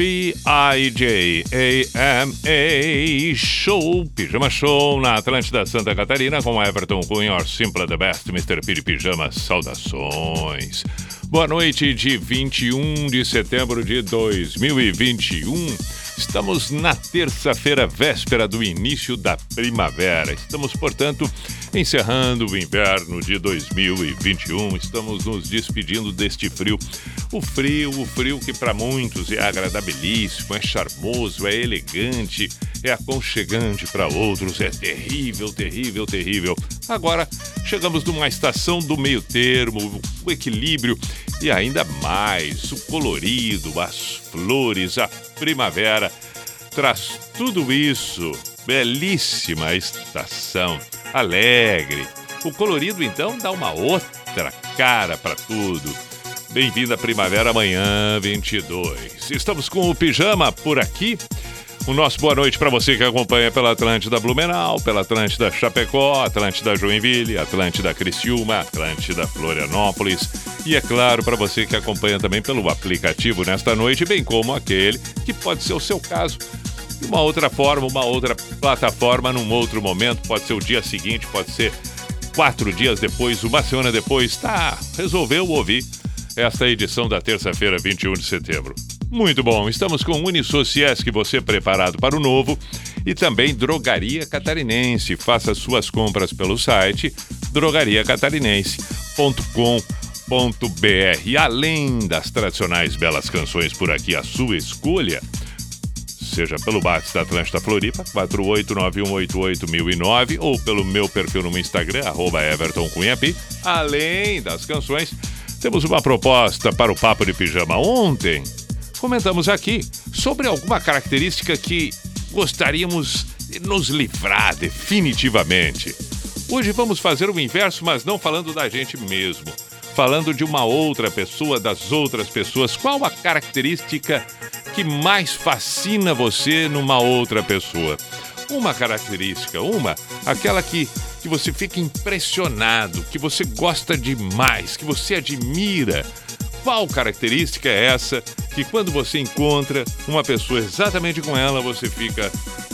P-I-J-A-M-A Show, Pijama Show na Atlântida Santa Catarina com Everton Cunha, or Simple the Best, Mr. Piri Pijama, saudações. Boa noite de 21 de setembro de 2021. Estamos na terça-feira, véspera do início da primavera. Estamos, portanto, encerrando o inverno de 2021. Estamos nos despedindo deste frio. O frio, o frio que para muitos é agradabilíssimo, é charmoso, é elegante, é aconchegante para outros, é terrível, terrível, terrível. Agora chegamos numa estação do meio termo, o equilíbrio e ainda mais o colorido, as flores, a primavera traz tudo isso. Belíssima estação, alegre. O colorido então dá uma outra cara para tudo. Bem-vindo à Primavera Amanhã 22. Estamos com o pijama por aqui. O nosso boa noite para você que acompanha pela Atlântida Blumenau, pela Atlântida Chapecó, Atlântida Joinville, Atlântida Criciúma, Atlântida Florianópolis. E é claro para você que acompanha também pelo aplicativo nesta noite, bem como aquele que pode ser o seu caso. De uma outra forma, uma outra plataforma, num outro momento, pode ser o dia seguinte, pode ser quatro dias depois, uma semana depois, tá, resolveu ouvir esta edição da terça-feira, 21 de setembro. Muito bom, estamos com Unisociesc, você preparado para o novo, e também Drogaria Catarinense. Faça suas compras pelo site drogariacatarinense.com.br. Além das tradicionais belas canções por aqui, a sua escolha, seja pelo Bates da Atlântida Floripa, 489188009, ou pelo meu perfil no Instagram, arroba Everton Cunhapi. Além das canções, temos uma proposta para o Papo de Pijama. Ontem, comentamos aqui sobre alguma característica que gostaríamos de nos livrar definitivamente. Hoje vamos fazer o inverso, mas não falando da gente mesmo. Falando de uma outra pessoa, das outras pessoas. Qual a característica que mais fascina você numa outra pessoa? Uma característica, uma, aquela que, que você fica impressionado, que você gosta demais, que você admira. Qual característica é essa que quando você encontra uma pessoa exatamente com ela, você fica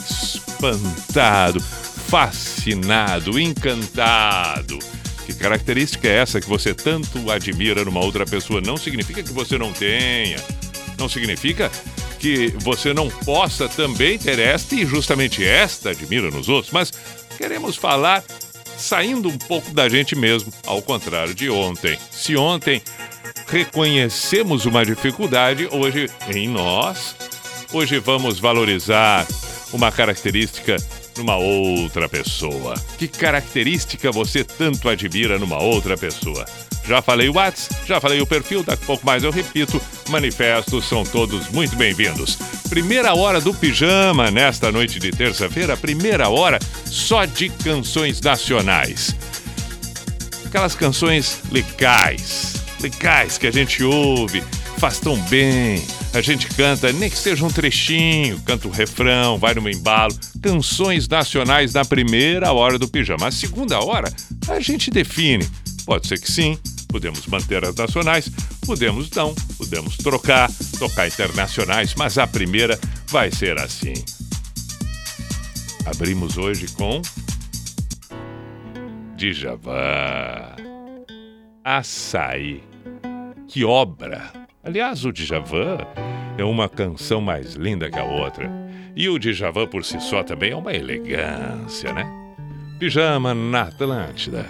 espantado, fascinado, encantado? Que característica é essa que você tanto admira numa outra pessoa? Não significa que você não tenha. Não significa que você não possa também ter esta e justamente esta admira nos outros, mas queremos falar saindo um pouco da gente mesmo, ao contrário de ontem. Se ontem reconhecemos uma dificuldade, hoje em nós, hoje vamos valorizar uma característica numa outra pessoa. Que característica você tanto admira numa outra pessoa? Já falei o Whats, já falei o perfil, daqui a pouco mais eu repito. Manifestos são todos muito bem-vindos. Primeira hora do pijama nesta noite de terça-feira, primeira hora só de canções nacionais. Aquelas canções legais, legais que a gente ouve, faz tão bem. A gente canta, nem que seja um trechinho, canta o refrão, vai no embalo. Canções nacionais na primeira hora do pijama. A segunda hora, a gente define. Pode ser que sim, podemos manter as nacionais, podemos não, podemos trocar, tocar internacionais, mas a primeira vai ser assim. Abrimos hoje com Djavan. Açaí. Que obra! Aliás, o Djavan é uma canção mais linda que a outra. E o Djavan por si só também é uma elegância, né? Pijama na Atlântida.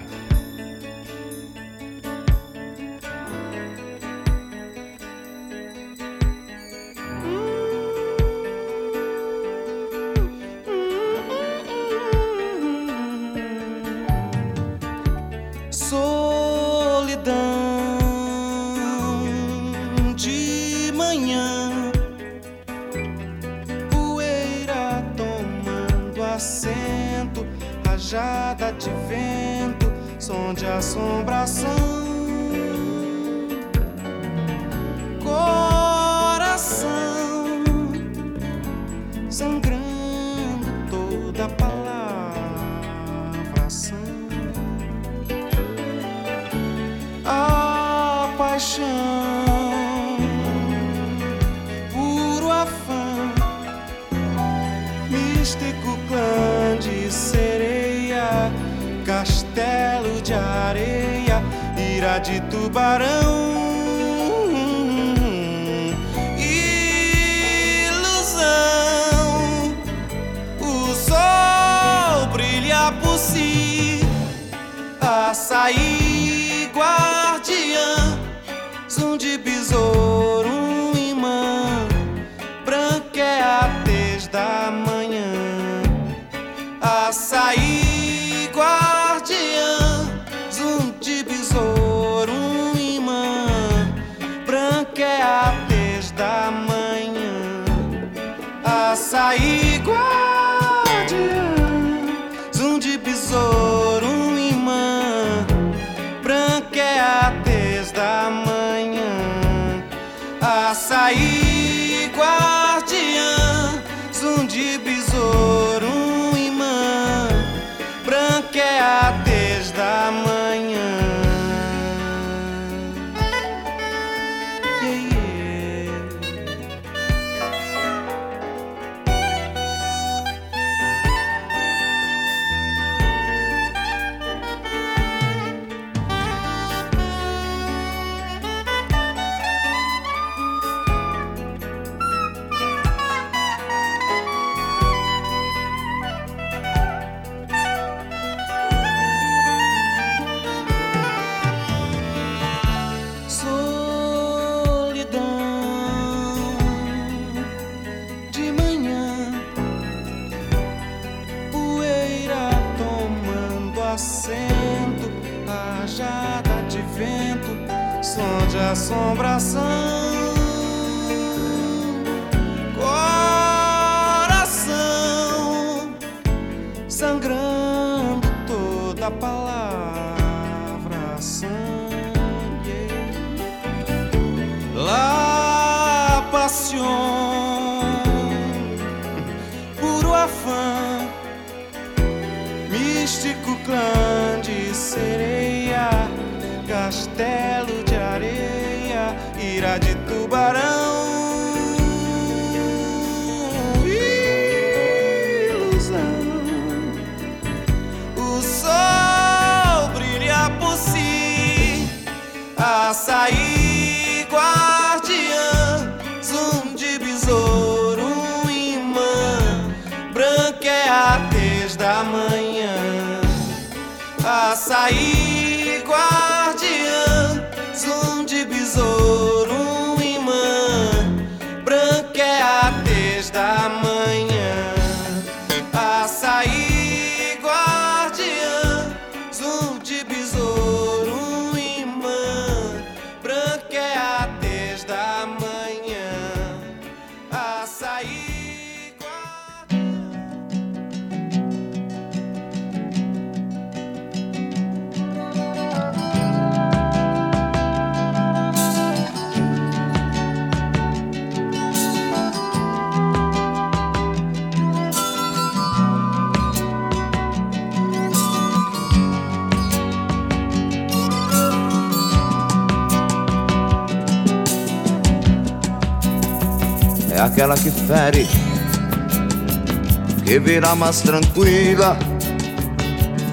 mais tranquila,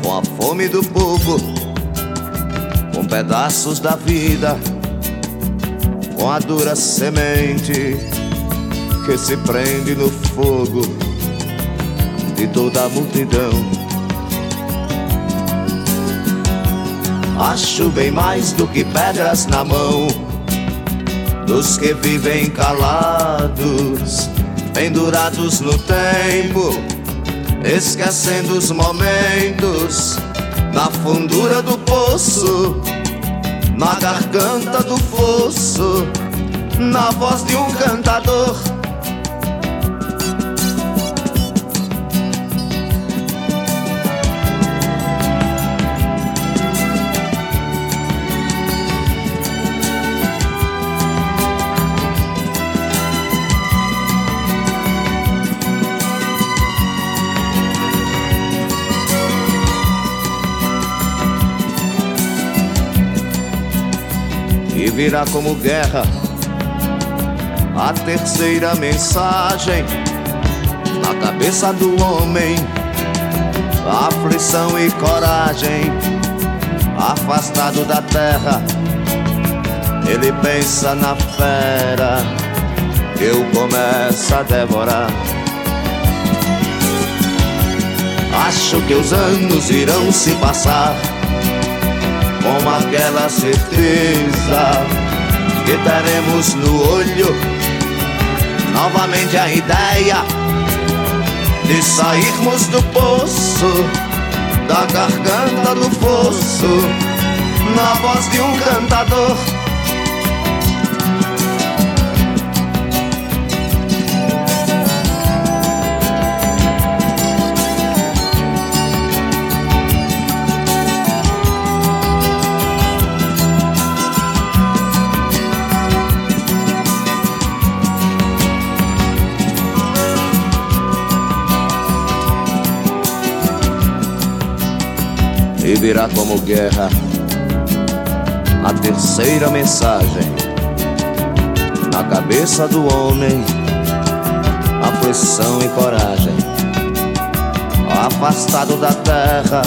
com a fome do povo, com pedaços da vida, com a dura semente que se prende no fogo de toda a multidão. Acho bem mais do que pedras na mão dos que vivem calados, pendurados no tempo esquecendo os momentos na fundura do poço, na garganta do fosso, na voz de um cantador. Virá como guerra. A terceira mensagem na cabeça do homem, aflição e coragem, afastado da terra, ele pensa na fera que eu começo a devorar. Acho que os anos irão se passar com aquela certeza que teremos no olho novamente a ideia de sairmos do poço, da garganta do fosso, na voz de um cantador. E virá como guerra a terceira mensagem na cabeça do homem, aflição e coragem. Afastado da terra,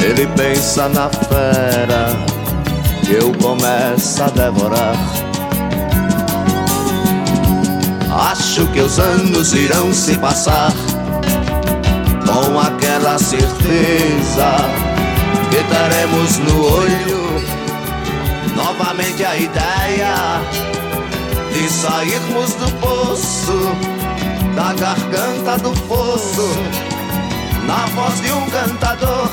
ele pensa na fera que eu começo a devorar. Acho que os anos irão se passar certeza que teremos no olho novamente a ideia de sairmos do poço, da garganta do fosso, na voz de um cantador.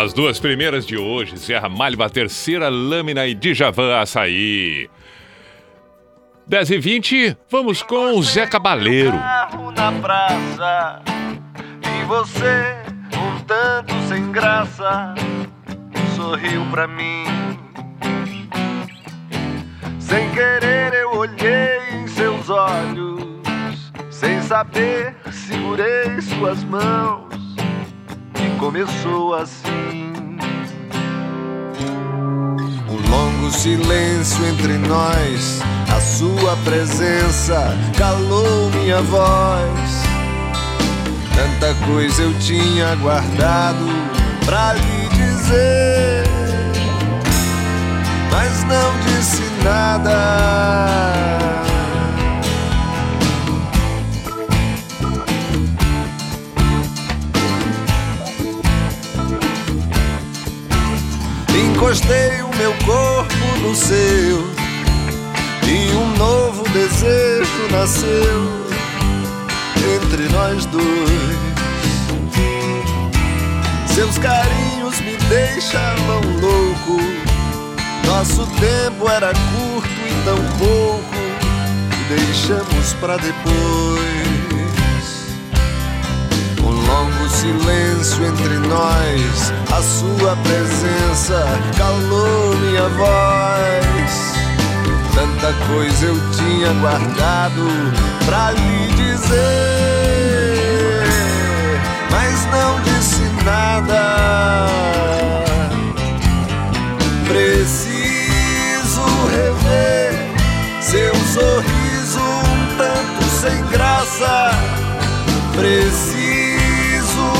As duas primeiras de hoje, Serra Malva, a terceira lâmina e Djavan Açaí. 10 e 20, vamos com o Zé Cabaleiro. na praça E você, um tanto sem graça Sorriu pra mim Sem querer eu olhei em seus olhos Sem saber, segurei suas mãos começou assim um longo silêncio entre nós, a sua presença calou minha voz. Tanta coisa eu tinha guardado pra lhe dizer, mas não disse nada. Encostei o meu corpo no seu e um novo desejo nasceu entre nós dois. Seus carinhos me deixavam louco. Nosso tempo era curto e tão pouco. Deixamos pra depois. Longo silêncio entre nós, a sua presença calou minha voz. Tanta coisa eu tinha guardado pra lhe dizer, mas não disse nada. Preciso rever seu sorriso um tanto sem graça. Preciso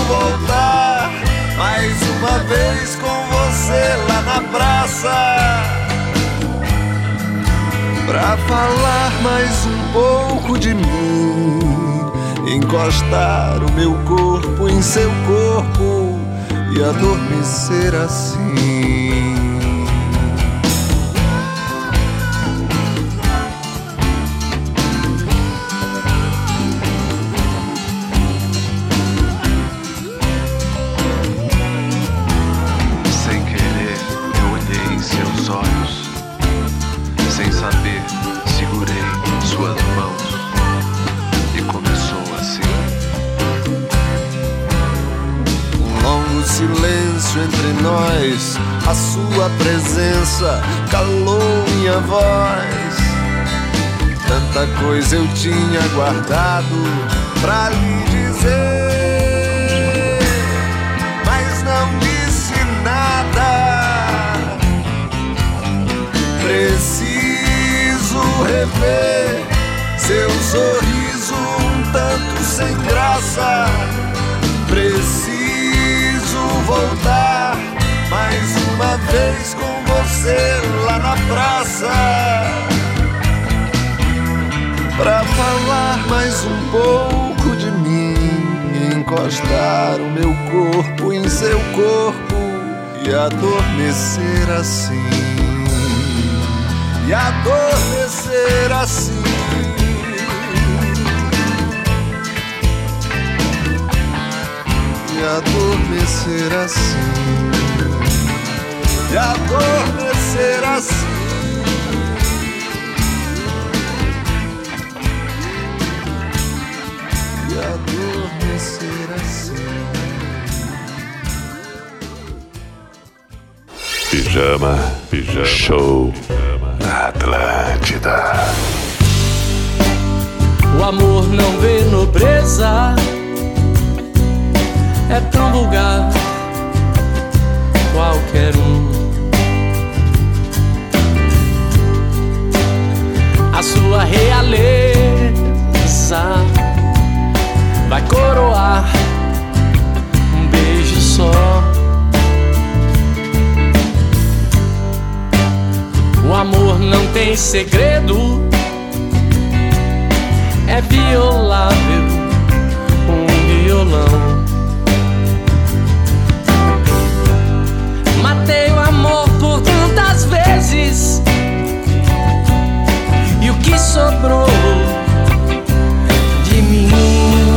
voltar mais uma vez com você lá na praça. Pra falar mais um pouco de mim, encostar o meu corpo em seu corpo e adormecer assim. Coisa eu tinha guardado pra lhe dizer, mas não disse nada. Preciso rever seu sorriso um tanto sem graça. Preciso voltar mais uma vez com você lá na praça. Pra falar mais um pouco de mim, encostar o meu corpo em seu corpo e adormecer assim. E adormecer assim. E adormecer assim. E adormecer assim. Pijama, pijama, show na Atlântida. O amor não vê nobreza, é tão vulgar, qualquer um. A sua realeza vai coroar um beijo só. O amor não tem segredo é violável um violão. Matei o amor por tantas vezes e o que sobrou de mim?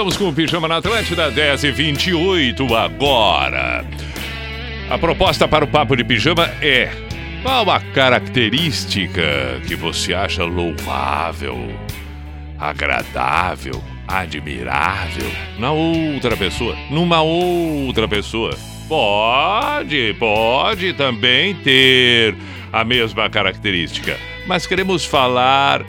Estamos com o Pijama na Atlântida 10 e 28 agora. A proposta para o Papo de Pijama é qual uma característica que você acha louvável, agradável, admirável na outra pessoa, numa outra pessoa. Pode, pode também ter a mesma característica, mas queremos falar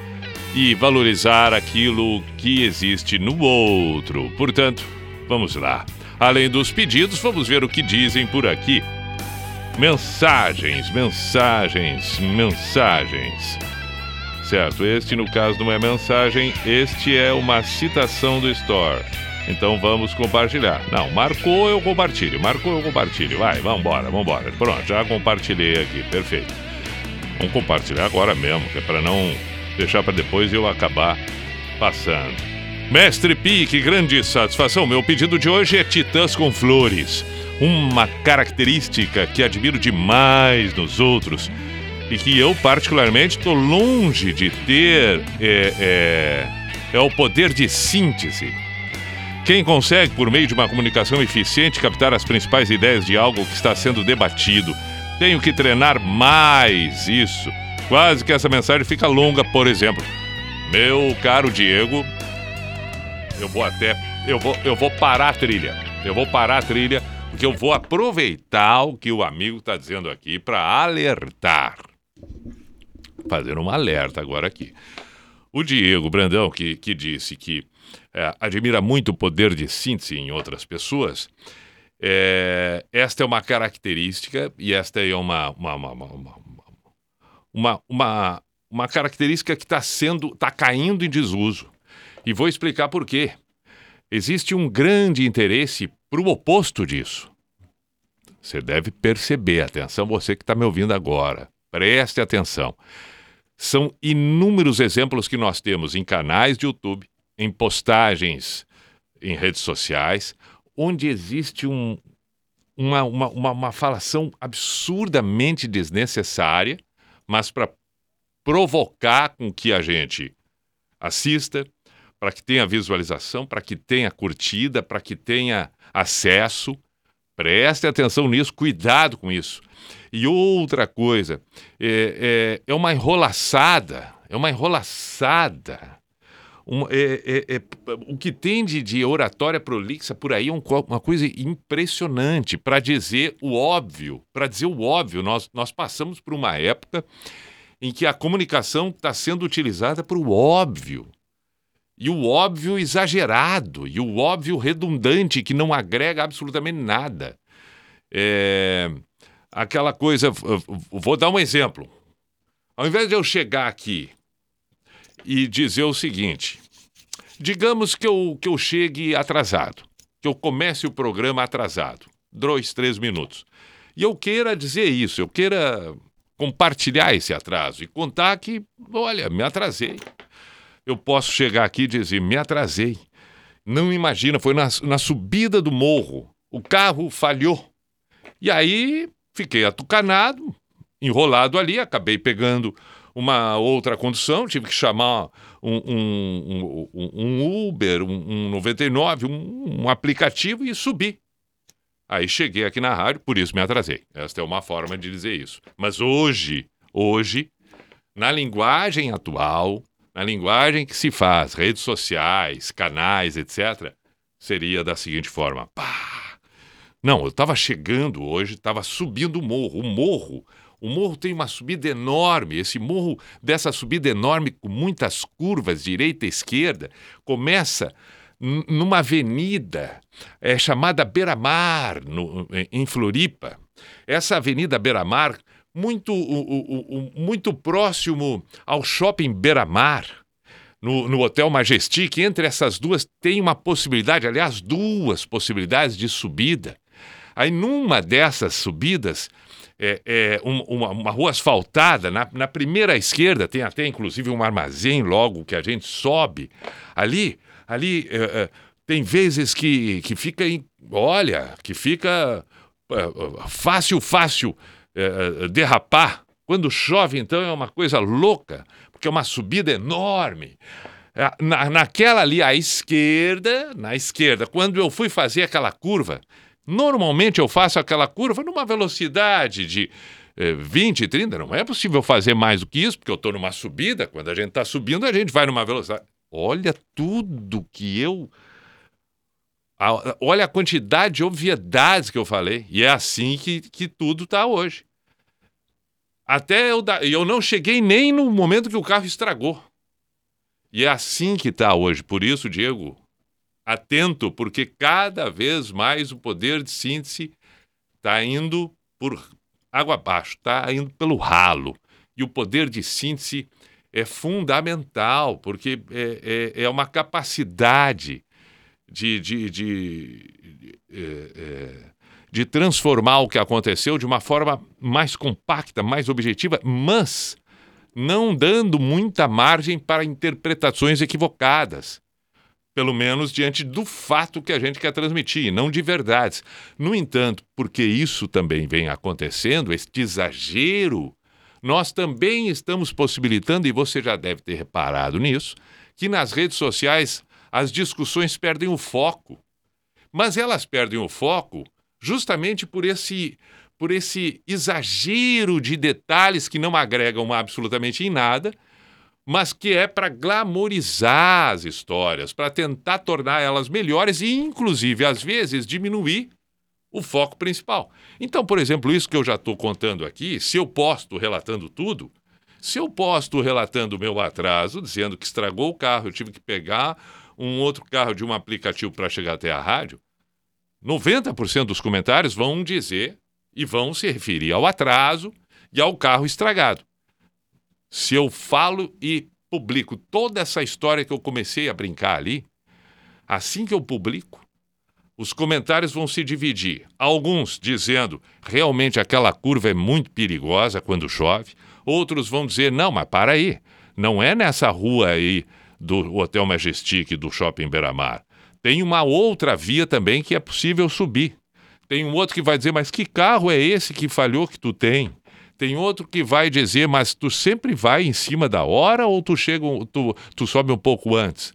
e valorizar aquilo que existe no outro. Portanto, vamos lá. Além dos pedidos, vamos ver o que dizem por aqui. Mensagens, mensagens, mensagens. Certo, este no caso não é mensagem, este é uma citação do Store. Então vamos compartilhar. Não, marcou, eu compartilho. Marcou, eu compartilho. Vai, vambora, vambora. Pronto, já compartilhei aqui, perfeito. Vamos compartilhar agora mesmo, que é para não deixar para depois eu acabar passando. Mestre Pi, que grande satisfação. Meu pedido de hoje é Titãs com Flores. Uma característica que admiro demais nos outros e que eu, particularmente, estou longe de ter é, é, é o poder de síntese. Quem consegue, por meio de uma comunicação eficiente, captar as principais ideias de algo que está sendo debatido. Tenho que treinar mais isso. Quase que essa mensagem fica longa, por exemplo. Meu caro Diego, eu vou até. Eu vou, eu vou parar a trilha. Eu vou parar a trilha, porque eu vou aproveitar o que o amigo está dizendo aqui para alertar. Fazer um alerta agora aqui. O Diego Brandão, que, que disse que é, admira muito o poder de síntese em outras pessoas, é, esta é uma característica e esta é uma, uma, uma, uma, uma, uma, uma característica que está sendo, está caindo em desuso. E vou explicar por quê. Existe um grande interesse para o oposto disso. Você deve perceber, atenção, você que está me ouvindo agora, preste atenção. São inúmeros exemplos que nós temos em canais de YouTube, em postagens em redes sociais, onde existe um, uma, uma, uma, uma falação absurdamente desnecessária, mas para provocar com que a gente assista, para que tenha visualização, para que tenha curtida, para que tenha acesso. Preste atenção nisso, cuidado com isso. E outra coisa, é, é, é uma enrolaçada, é uma enrolaçada. Um, é, é, é, o que tem de, de oratória prolixa por aí é um, uma coisa impressionante para dizer o óbvio. Para dizer o óbvio, nós, nós passamos por uma época em que a comunicação está sendo utilizada para o óbvio. E o óbvio exagerado, e o óbvio redundante, que não agrega absolutamente nada. É, aquela coisa. Vou dar um exemplo. Ao invés de eu chegar aqui e dizer o seguinte: digamos que eu, que eu chegue atrasado, que eu comece o programa atrasado, dois, três minutos, e eu queira dizer isso, eu queira compartilhar esse atraso e contar que, olha, me atrasei. Eu posso chegar aqui e dizer, me atrasei. Não imagina, foi na, na subida do morro. O carro falhou. E aí fiquei atucanado, enrolado ali, acabei pegando uma outra condução, tive que chamar um, um, um, um Uber, um, 99, um, aplicativo e subir. Aí cheguei aqui na rádio, por isso me atrasei. Esta é uma forma de dizer isso. Mas hoje, hoje, na linguagem atual, na linguagem que se faz, redes sociais, canais, etc., seria da seguinte forma: pá! Não, eu estava chegando hoje, estava subindo o morro. O morro o morro tem uma subida enorme. Esse morro, dessa subida enorme, com muitas curvas, direita e esquerda, começa numa avenida é, chamada Beira-Mar, em Floripa. Essa avenida Beira-Mar, muito, muito próximo ao shopping Beira-Mar, no, no Hotel Majestic, entre essas duas tem uma possibilidade, aliás, duas possibilidades de subida. Aí, numa dessas subidas, é, é, uma, uma, rua asfaltada, na, na primeira esquerda tem até inclusive um armazém logo que a gente sobe. Ali, ali é, é tem vezes que, que fica, em, olha, que fica é, fácil, fácil é, derrapar. Quando chove, então, é uma coisa louca, porque é uma subida enorme. Na, naquela ali, à esquerda, na esquerda, quando eu fui fazer aquela curva, normalmente eu faço aquela curva numa velocidade de eh, 20, 30, não é possível fazer mais do que isso, porque eu estou numa subida, quando a gente está subindo, a gente vai numa velocidade. Olha tudo que eu. a- olha a quantidade de obviedades que eu falei, e é assim que, que tudo está hoje. Até eu, eu não cheguei nem no momento que o carro estragou. E é assim que está hoje. Por isso, Diego, atento, porque cada vez mais o poder de síntese está indo por água abaixo, está indo pelo ralo. E o poder de síntese é fundamental, porque é, é, é uma capacidade de, de, de, é, é, de transformar o que aconteceu de uma forma mais compacta, mais objetiva, mas não dando muita margem para interpretações equivocadas. Pelo menos diante do fato que a gente quer transmitir, não de verdades. No entanto, porque isso também vem acontecendo, este exagero, nós também estamos possibilitando, e você já deve ter reparado nisso, que nas redes sociais as discussões perdem o foco. Mas elas perdem o foco justamente por esse por esse exagero de detalhes que não agregam absolutamente em nada, mas que é para glamorizar as histórias, para tentar tornar elas melhores e, inclusive, às vezes, diminuir o foco principal. Então, por exemplo, isso que eu já estou contando aqui, se eu posto relatando tudo, se eu posto relatando o meu atraso, dizendo que estragou o carro, eu tive que pegar um outro carro de um aplicativo para chegar até a rádio, 90% dos comentários vão dizer e vão se referir ao atraso e ao carro estragado. Se eu falo e publico toda essa história que eu comecei a brincar ali, assim que eu publico, os comentários vão se dividir. Alguns dizendo realmente aquela curva é muito perigosa quando chove, outros vão dizer não, mas para aí, não é nessa rua aí do Hotel Majestic do Shopping Beira-Mar. Tem uma outra via também que é possível subir. Tem um outro que vai dizer, mas que carro é esse que falhou que tu tem? Tem outro que vai dizer, mas tu sempre vai em cima da hora ou tu chega, tu, tu sobe um pouco antes?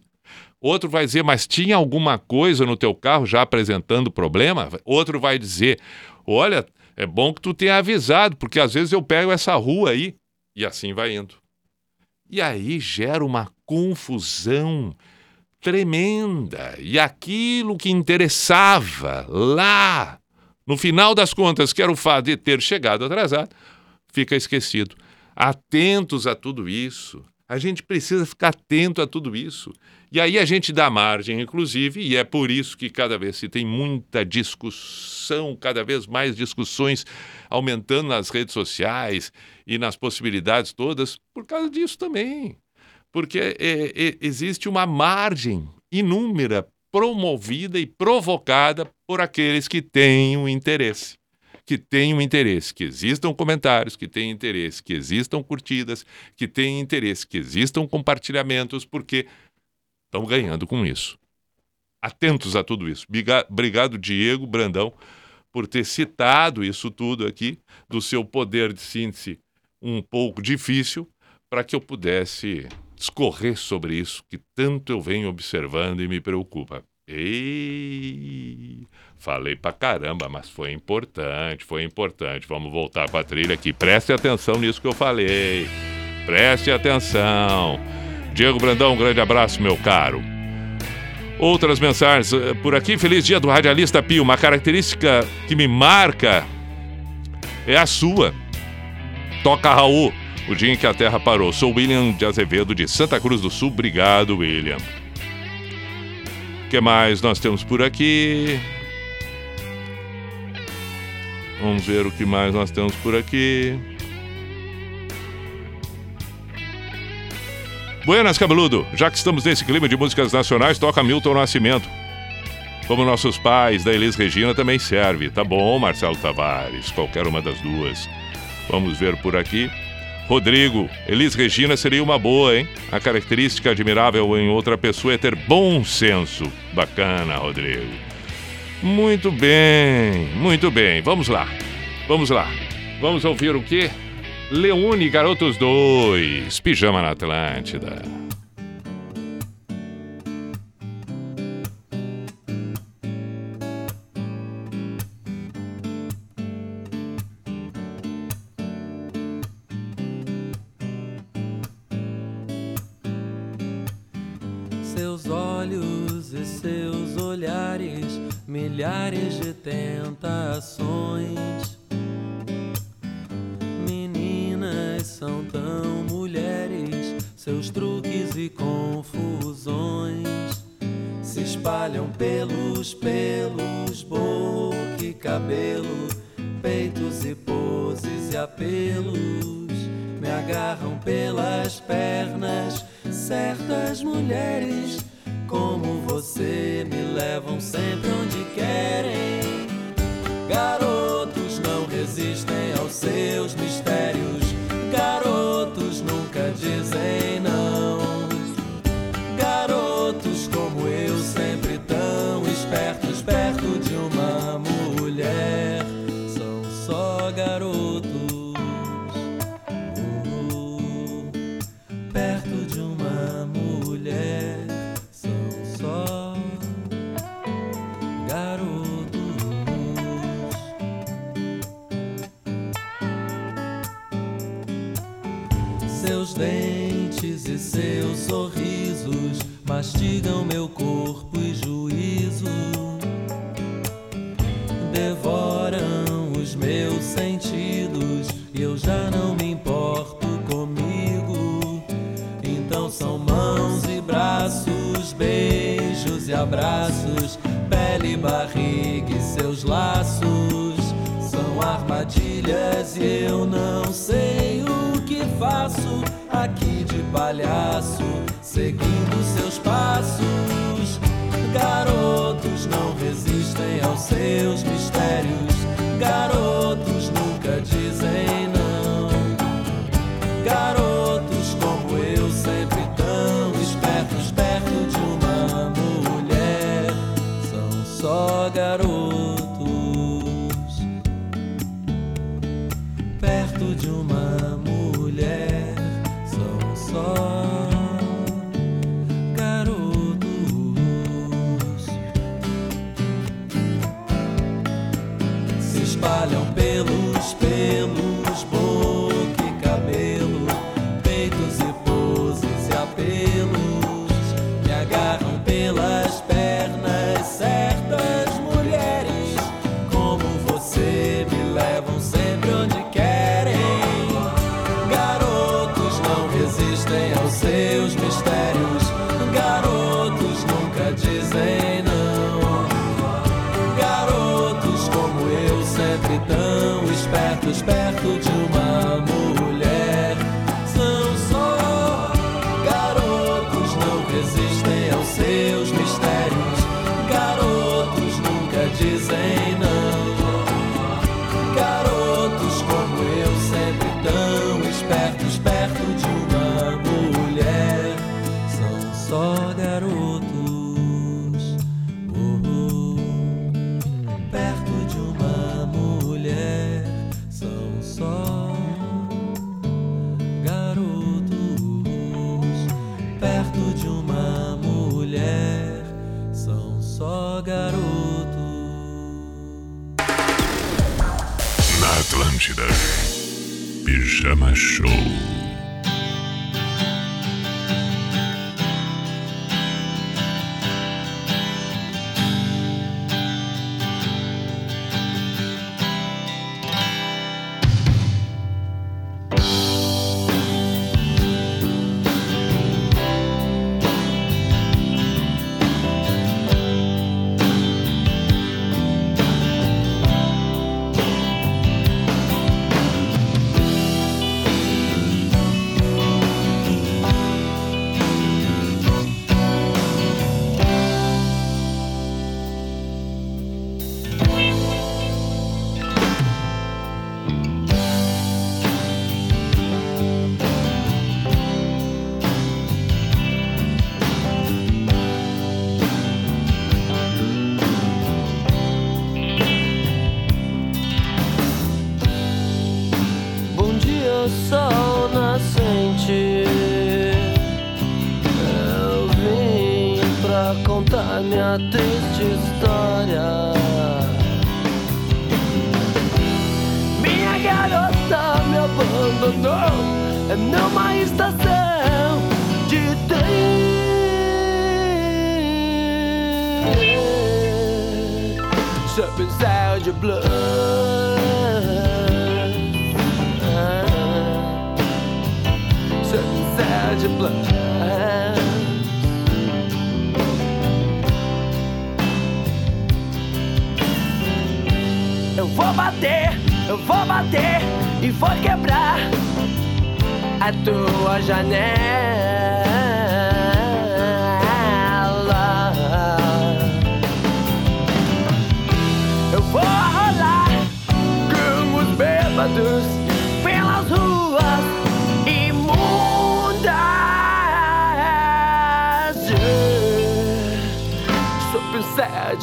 Outro vai dizer, mas tinha alguma coisa no teu carro já apresentando problema? Outro vai dizer, olha, é bom que tu tenha avisado, porque às vezes eu pego essa rua aí. E assim vai indo. E aí gera uma confusão tremenda. E aquilo que interessava lá, no final das contas, que era o fato de ter chegado atrasado, fica esquecido. Atentos a tudo isso. A gente precisa ficar atento a tudo isso. E aí a gente dá margem, inclusive, e é por isso que cada vez se tem muita discussão, cada vez mais discussões aumentando nas redes sociais e nas possibilidades todas, por causa disso também porque é, é, existe uma margem inúmera promovida e provocada por aqueles que têm um interesse. Que um interesse, que existam comentários, que têm interesse, que existam curtidas, que têm interesse, que existam compartilhamentos, porque estão ganhando com isso. Atentos a tudo isso. Obrigado, Diego Brandão, por ter citado isso tudo aqui, do seu poder de síntese um pouco difícil, para que eu pudesse discorrer sobre isso que tanto eu venho observando e me preocupa. Ei, falei pra caramba, mas foi importante, foi importante. Vamos voltar pra trilha aqui. Preste atenção nisso que eu falei. Preste atenção. Diego Brandão, um grande abraço, meu caro. Outras mensagens eh, por aqui. Feliz dia do radialista Pio. Uma característica que me marca é a sua. Toca Raul, o dia em que a Terra parou. Sou William de Azevedo, de Santa Cruz do Sul. Obrigado, William. O que mais nós temos por aqui? Vamos ver o que mais nós temos por aqui. Buenas, cabeludo. Já que estamos nesse clima de músicas nacionais, toca Milton Nascimento. Como nossos pais da Elis Regina também serve. Tá bom, Marcelo Tavares. Qualquer uma das duas. Vamos ver por aqui. Rodrigo, Elis Regina seria uma boa, hein? A característica admirável em outra pessoa é ter bom senso. Bacana, Rodrigo. Muito bem, muito bem. Vamos lá. Vamos lá. Vamos ouvir o quê? Leone Garotos 2, Pijama na Atlântida. menos e eu já não me importo comigo. Então são mãos e braços, beijos e abraços, pele, barriga e seus laços. São armadilhas e eu não sei o que faço aqui de palhaço, seguindo seus passos. Garotos não resistem aos seus mistérios. Garotos what's up inside your blood. What's your blood. Eu vou bater, eu vou bater e vou quebrar a tua janela. vagabundos pelas ruas imundas sob o sad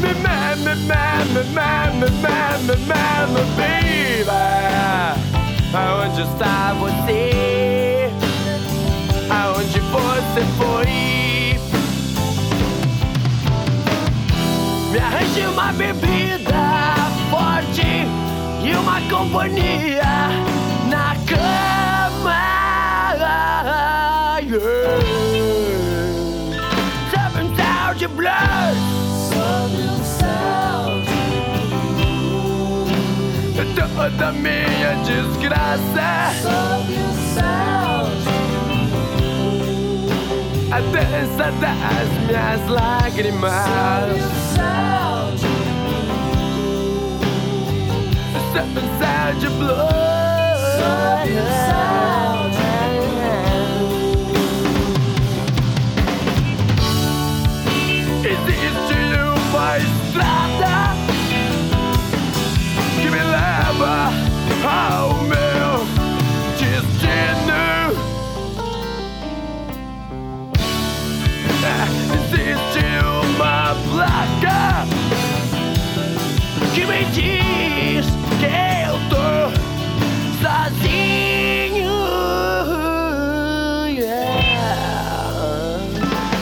me, me, me, me, me, me, me, me, me, me, me Aonde está você? Aonde você foi? Me arranje uma bebida forte e uma companhia na cama. Yeah. Sob um céu de Toda minha desgraça. Sob um céu A dança das minhas lágrimas. Sob um céu de. Sob um céu de uma placa que me diz que eu tô sozinho. Yeah.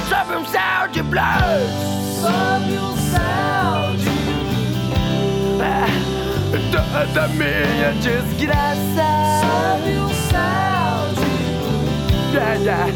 Sob um céu de blues. Sob um céu de Toda minha desgraça. Sob um céu de yeah, yeah.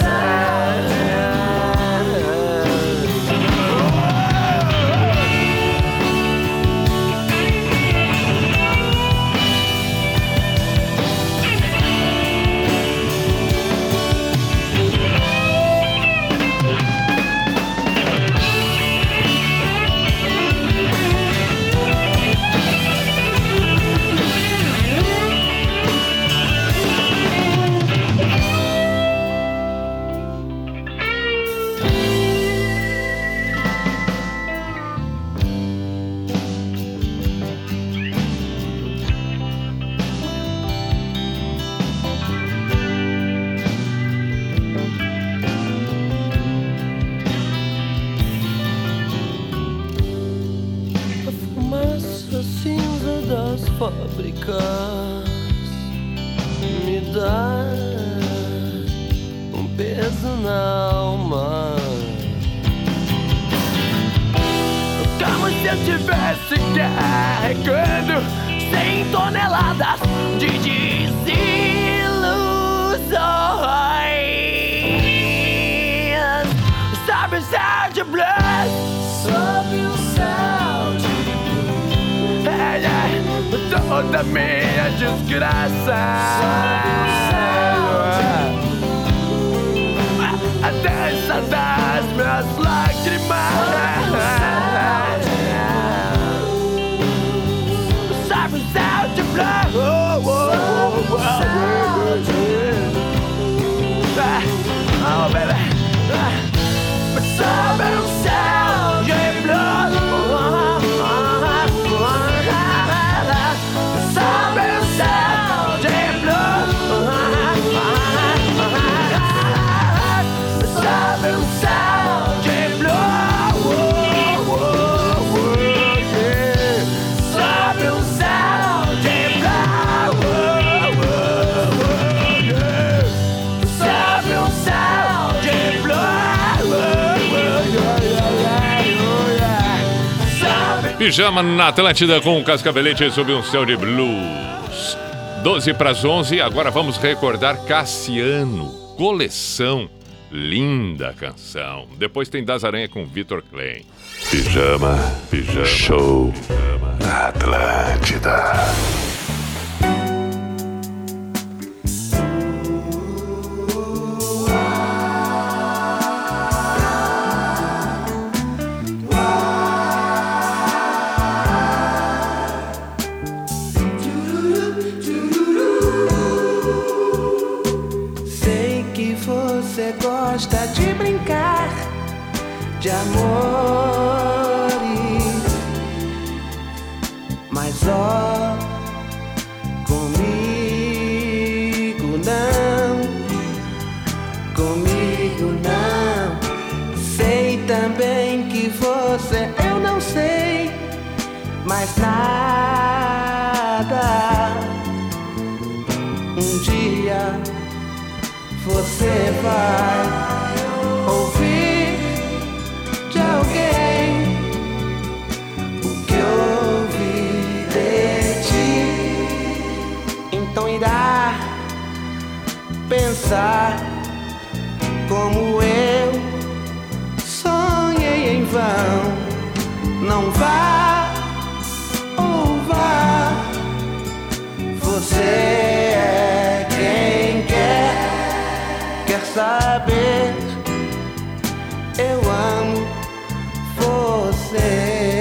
fábricas me dá um peso na alma. Como se eu estivesse carregando 100 toneladas de desilusões. Toda minha desgraça. A dança das minhas lágrimas. Pijama na Atlântida com o Cascabelete sob um céu de blues. 12 para as 11, agora vamos recordar Cassiano, coleção. Linda canção. Depois tem Das Aranha com Vitor Klein. Pijama, pijama, show na Atlântida. Você vai ouvir de alguém o que ouvi de ti. Então irá pensar como eu sonhei em vão. Não vá ou vá, você saber. Eu amo você.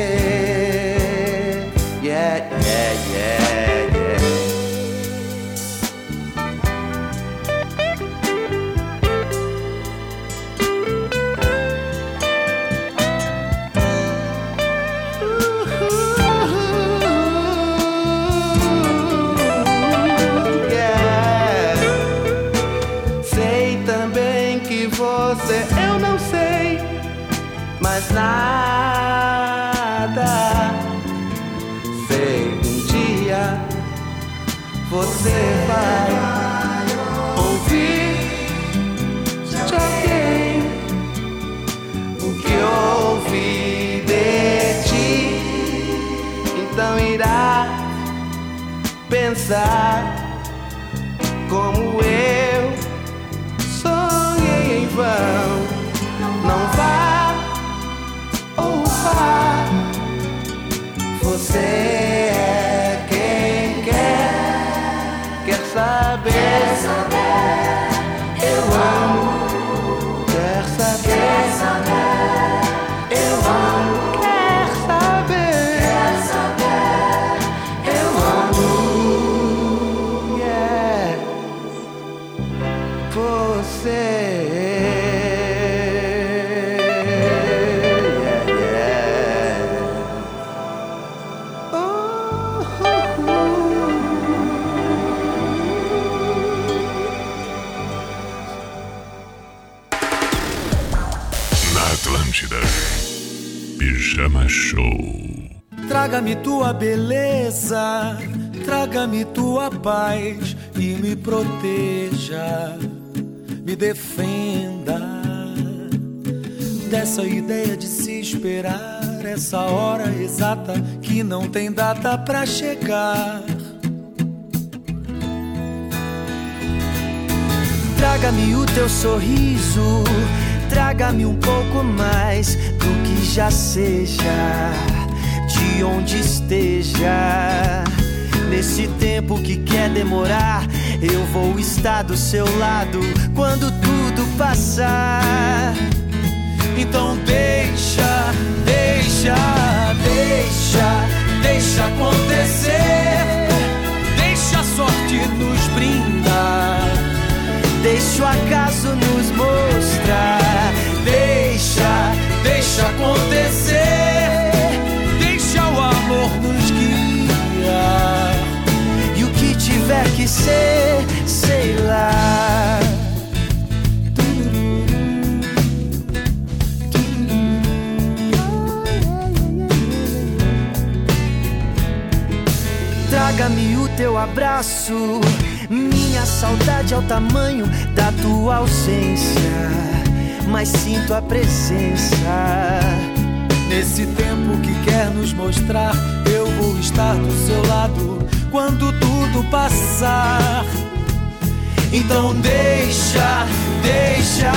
Traga-me tua beleza, traga-me tua paz e me proteja, me defenda dessa ideia de se esperar essa hora exata que não tem data pra chegar. Traga-me o teu sorriso, traga-me um pouco mais do que já seja, de onde esteja. Nesse tempo que quer demorar, eu vou estar do seu lado quando tudo passar. Então deixa, deixa, deixa, deixa acontecer. Deixa a sorte nos brindar. Deixa o acaso nos mostrar. Deixa, deixa acontecer. Tiver que ser, sei lá. Traga-me o teu abraço. Minha saudade é o tamanho da tua ausência. Mas sinto a presença Nesse tempo que quer nos mostrar, eu vou estar do seu lado quando tudo passar. Então deixa, deixa,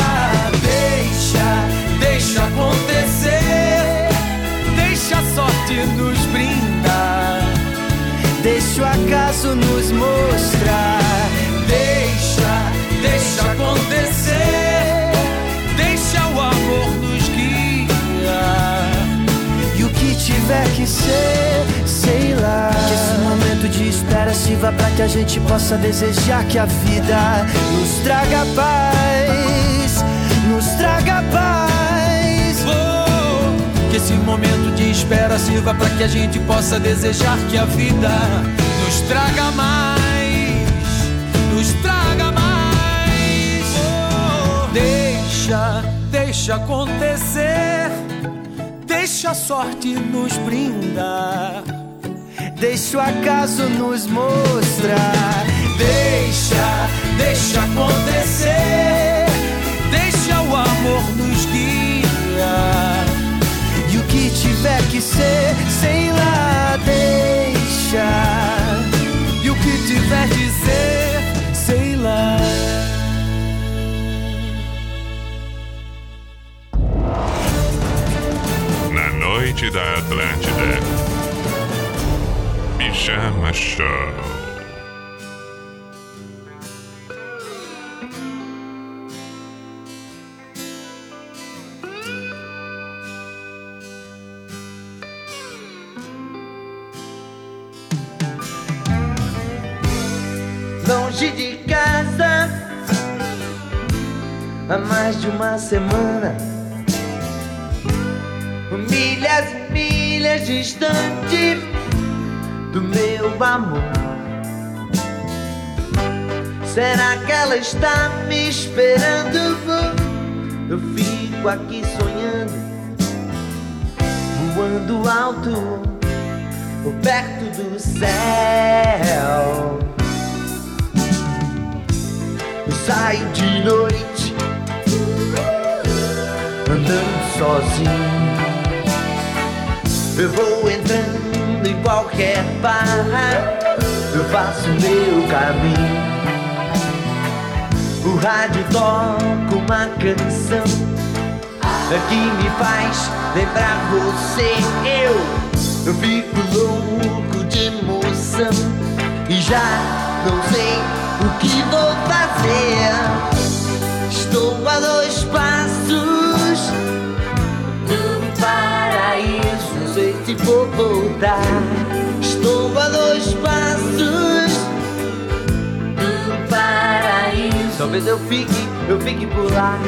deixa, deixa acontecer. Deixa a sorte nos brindar. Deixa o acaso nos mostrar. Deixa, deixa acontecer. Tiver que ser, sei lá. Que esse momento de espera sirva pra que a gente possa desejar que a vida nos traga paz. Nos traga paz. Oh, que esse momento de espera sirva para que a gente possa desejar que a vida nos traga mais, nos traga mais. Oh, deixa, deixa acontecer, deixa a sorte nos brindar. Deixa o acaso nos mostrar. Deixa, deixa acontecer, deixa o amor nos guiar. E o que tiver que ser, sei lá, deixa. E o que tiver de ser, sei lá. Noite da Atlântida. Pijama Show. longe de casa há mais de uma semana. Distante do meu amor. Será que ela está me esperando? Eu fico aqui sonhando, voando alto, perto do céu. Eu saio de noite andando sozinho. Eu vou entrando em qualquer bar, eu faço meu caminho. O rádio toca uma canção que me faz lembrar você. Eu, eu fico louco de emoção e já não sei o que vou fazer. Estou a dois passos do paraíso. Talvez eu fique, eu fique por lá.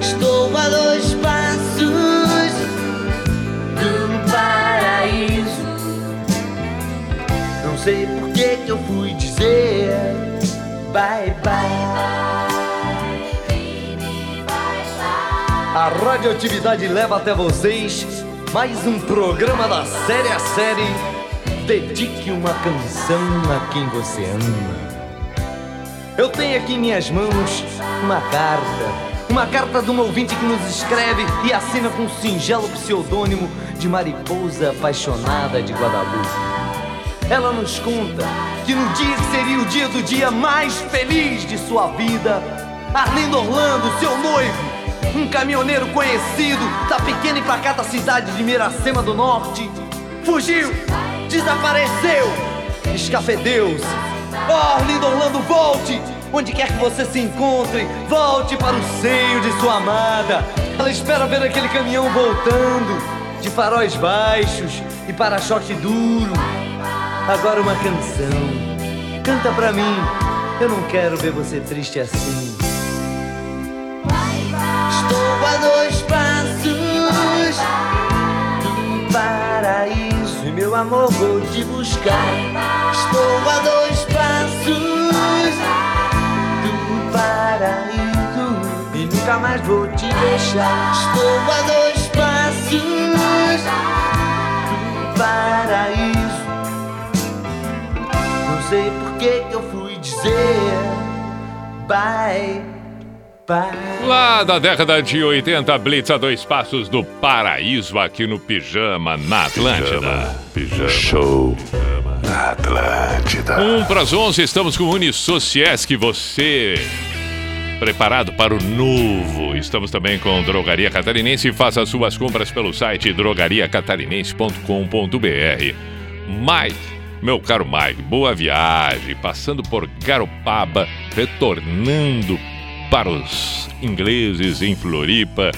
Estou a dois passos do paraíso. Não sei por que que eu fui dizer bye bye. A radioatividade leva até vocês mais um programa da série a série. Dedique uma canção a quem você ama. Eu tenho aqui em minhas mãos uma carta. Uma carta de um ouvinte que nos escreve e assina com um singelo pseudônimo de Mariposa Apaixonada de Guadalupe. Ela nos conta que no dia que seria o dia do dia mais feliz de sua vida, Arlindo Orlando, seu noivo, um caminhoneiro conhecido da pequena e pacata cidade de Miracema do Norte, fugiu, desapareceu, escafedeu-se. Oh, Arlindo Orlando, volte! Onde quer que você se encontre, volte para o seio de sua amada. Ela espera ver aquele caminhão voltando, de faróis baixos e para-choque duro. Agora uma canção. Canta pra mim. Eu não quero ver você triste assim. Amor vou te buscar. Estou a dois passos do paraíso e nunca mais vou te deixar. Estou a dois passos do paraíso. Não sei por que eu fui dizer bye Lá da década de 80, Blitz a dois passos do paraíso aqui no Pijama, na Atlântida. Pijama. Show. Na Atlântida. Um para as 11, estamos com o Unisociesc, você preparado para o novo. Estamos também com Drogaria Catarinense. Faça suas compras pelo site drogariacatarinense.com.br. Mike, meu caro Mike, boa viagem. Passando por Garopaba, retornando para os ingleses em Floripa.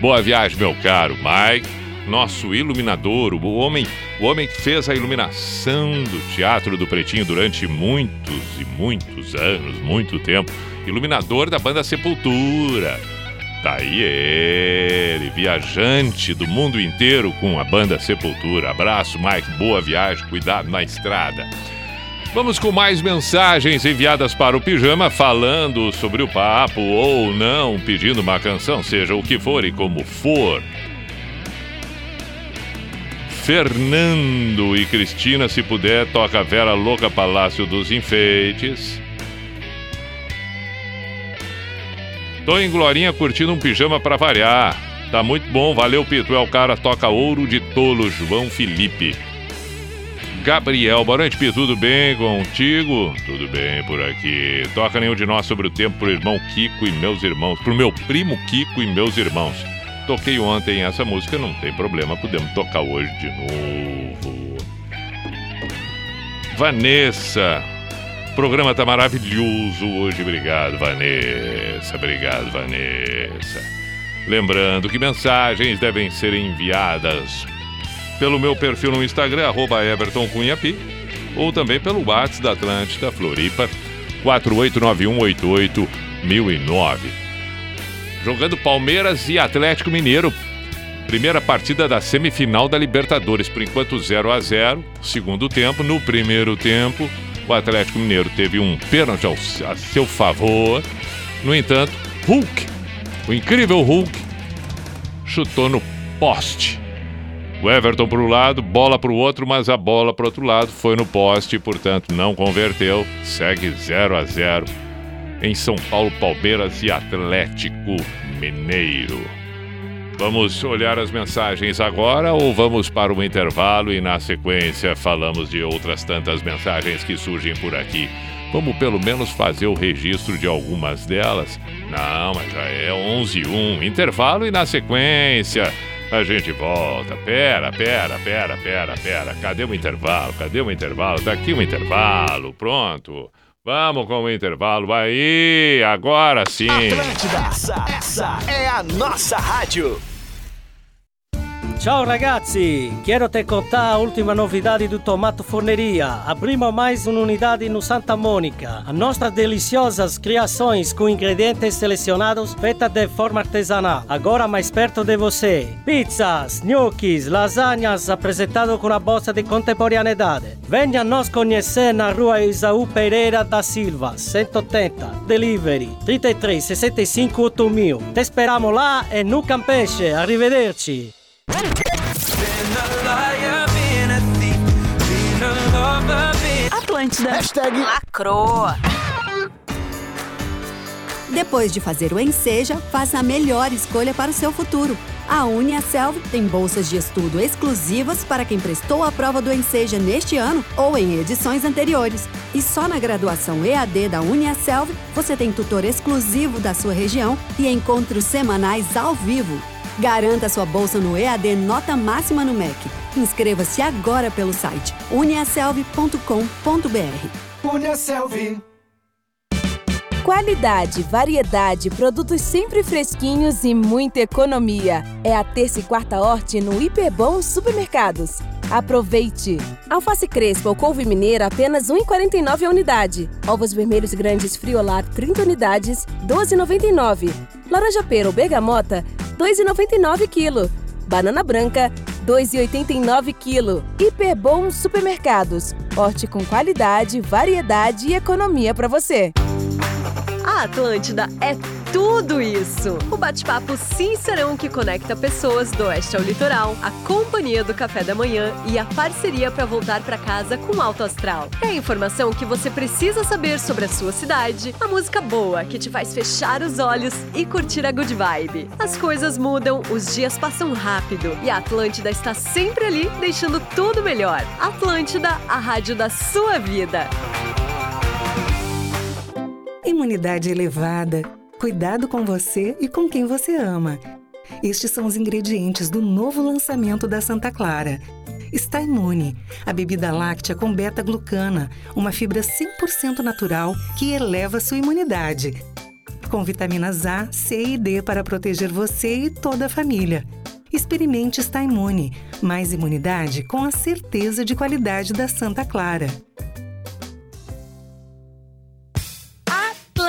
Boa viagem, meu caro Mike. Nosso iluminador, o homem, o homem que fez a iluminação do Teatro do Pretinho durante muitos e muitos anos, muito tempo. Iluminador da banda Sepultura. Tá aí ele, viajante do mundo inteiro com a banda Sepultura. Abraço, Mike, boa viagem, cuidado na estrada. Vamos com mais mensagens enviadas para o Pijama falando sobre o papo ou não, pedindo uma canção, seja o que for e como for. Fernando e Cristina, se puder, toca Vera Louca Palácio dos Enfeites. Tô em Glorinha curtindo um pijama para variar. Tá muito bom, valeu Pito. É o cara, toca ouro de tolo, João Felipe. Gabriel, Pito. Tudo bem contigo? Tudo bem por aqui. Toca nenhum de nós sobre o tempo pro irmão Kiko e meus irmãos. Pro meu primo Kiko e meus irmãos. Toquei ontem essa música, não tem problema, podemos tocar hoje de novo. Vanessa, o programa tá maravilhoso hoje, obrigado, Vanessa. Obrigado, Vanessa. Lembrando que mensagens devem ser enviadas pelo meu perfil no Instagram, arroba ou também pelo WhatsApp da Atlântida Floripa, 4891881009 jogando Palmeiras e Atlético Mineiro. Primeira partida da semifinal da Libertadores, por enquanto 0 a 0 segundo tempo. No primeiro tempo, o Atlético Mineiro teve um pênalti ao, a seu favor. No entanto, Hulk, o incrível Hulk, chutou no poste. O Everton para um lado, bola para o outro, mas a bola para o outro lado foi no poste, portanto não converteu. Segue 0 a 0 em São Paulo, Palmeiras e Atlético Mineiro. Vamos olhar as mensagens agora ou vamos para o intervalo e na sequência falamos de outras tantas mensagens que surgem por aqui? Vamos pelo menos fazer o registro de algumas delas? Não, mas já é 11 e 1. Intervalo e na sequência a gente volta. Pera, pera, pera, pera, pera. Cadê o intervalo? Cadê o intervalo? Tá aqui o intervalo. Pronto. Vamos com o intervalo aí, agora sim. Atlântida, essa, essa é a nossa rádio. Ciao ragazzi, quero te contar a última novidade do Tomato Forneria. Abrimos mais uma unidade no Santa Mônica. As nossas deliciosas criações com ingredientes selecionados feitas de forma artesanal. Agora mais perto de você. Pizzas, gnocchis, lasanhas apresentado com a bolsa de contemporaneidade. Venha nos conhecer na rua Isaú Pereira da Silva, 180. Delivery 33 65 8000. Te esperamos lá e no Campeche. Arrivederci. Atlântida. Hashtag lacroa. Depois de fazer o Enseja, faça a melhor escolha para o seu futuro. A UniaSelv tem bolsas de estudo exclusivas para quem prestou a prova do Enseja neste ano ou em edições anteriores. E só na graduação EAD da UniaSelv você tem tutor exclusivo da sua região e encontros semanais ao vivo. Garanta sua bolsa no EAD Nota Máxima no MEC. Inscreva-se agora pelo site uniaselv.com.br. Uniaselv. Qualidade, variedade, produtos sempre fresquinhos e muita economia. É a terça e quarta horte no Hiperbom Supermercados. Aproveite! Alface crespa ou couve mineira apenas R$ 1,49 a unidade. Ovos vermelhos grandes friolar 30 unidades, R$ 12,99. Laranja pera ou bergamota, R$ 2,99 kg. Banana branca, R$ 2,89 kg. Hiperbom Supermercados. Horte com qualidade, variedade e economia para você. A Atlântida é tudo isso. O bate-papo sincerão que conecta pessoas do oeste ao litoral, a companhia do café da manhã e a parceria para voltar para casa com alto astral. É a informação que você precisa saber sobre a sua cidade, a música boa que te faz fechar os olhos e curtir a good vibe. As coisas mudam, os dias passam rápido e a Atlântida está sempre ali deixando tudo melhor. Atlântida, a rádio da sua vida. Imunidade elevada, cuidado com você e com quem você ama. Estes são os ingredientes do novo lançamento da Santa Clara. Está imune, a bebida láctea com beta-glucana, uma fibra 100% natural que eleva sua imunidade. Com vitaminas A, C e D para proteger você e toda a família. Experimente Está Imune, mais imunidade com a certeza de qualidade da Santa Clara.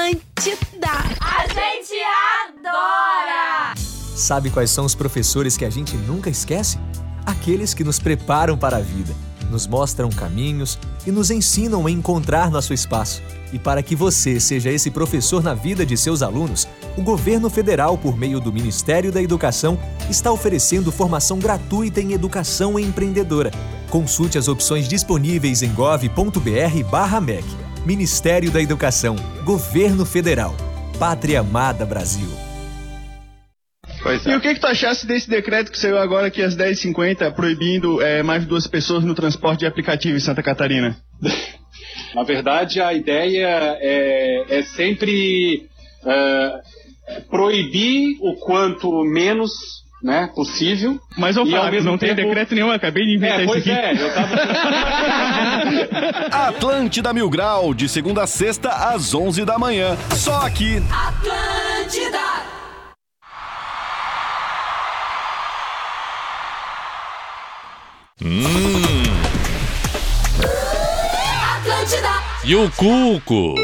Atlântida. A gente adora! Sabe quais são os professores que a gente nunca esquece? Aqueles que nos preparam para a vida, nos mostram caminhos e nos ensinam a encontrar nosso espaço. E para que você seja esse professor na vida de seus alunos, o governo federal, por meio do Ministério da Educação, está oferecendo formação gratuita em educação empreendedora. Consulte as opções disponíveis em gov.br/mec. Ministério da Educação, Governo Federal, Pátria Amada Brasil. É. E o que, que tu achasse desse decreto que saiu agora aqui às 10h50, proibindo é, mais de duas pessoas no transporte de aplicativo em Santa Catarina? Na verdade, a ideia é, é sempre é, proibir o quanto menos né, possível. Mas eu falo, não tem decreto nenhum, acabei de inventar é, isso aqui. É, eu tava... Atlântida Mil Grau, de segunda a sexta, às 11 da manhã. Só aqui. Atlântida. Hum. Atlântida. E o Cuco?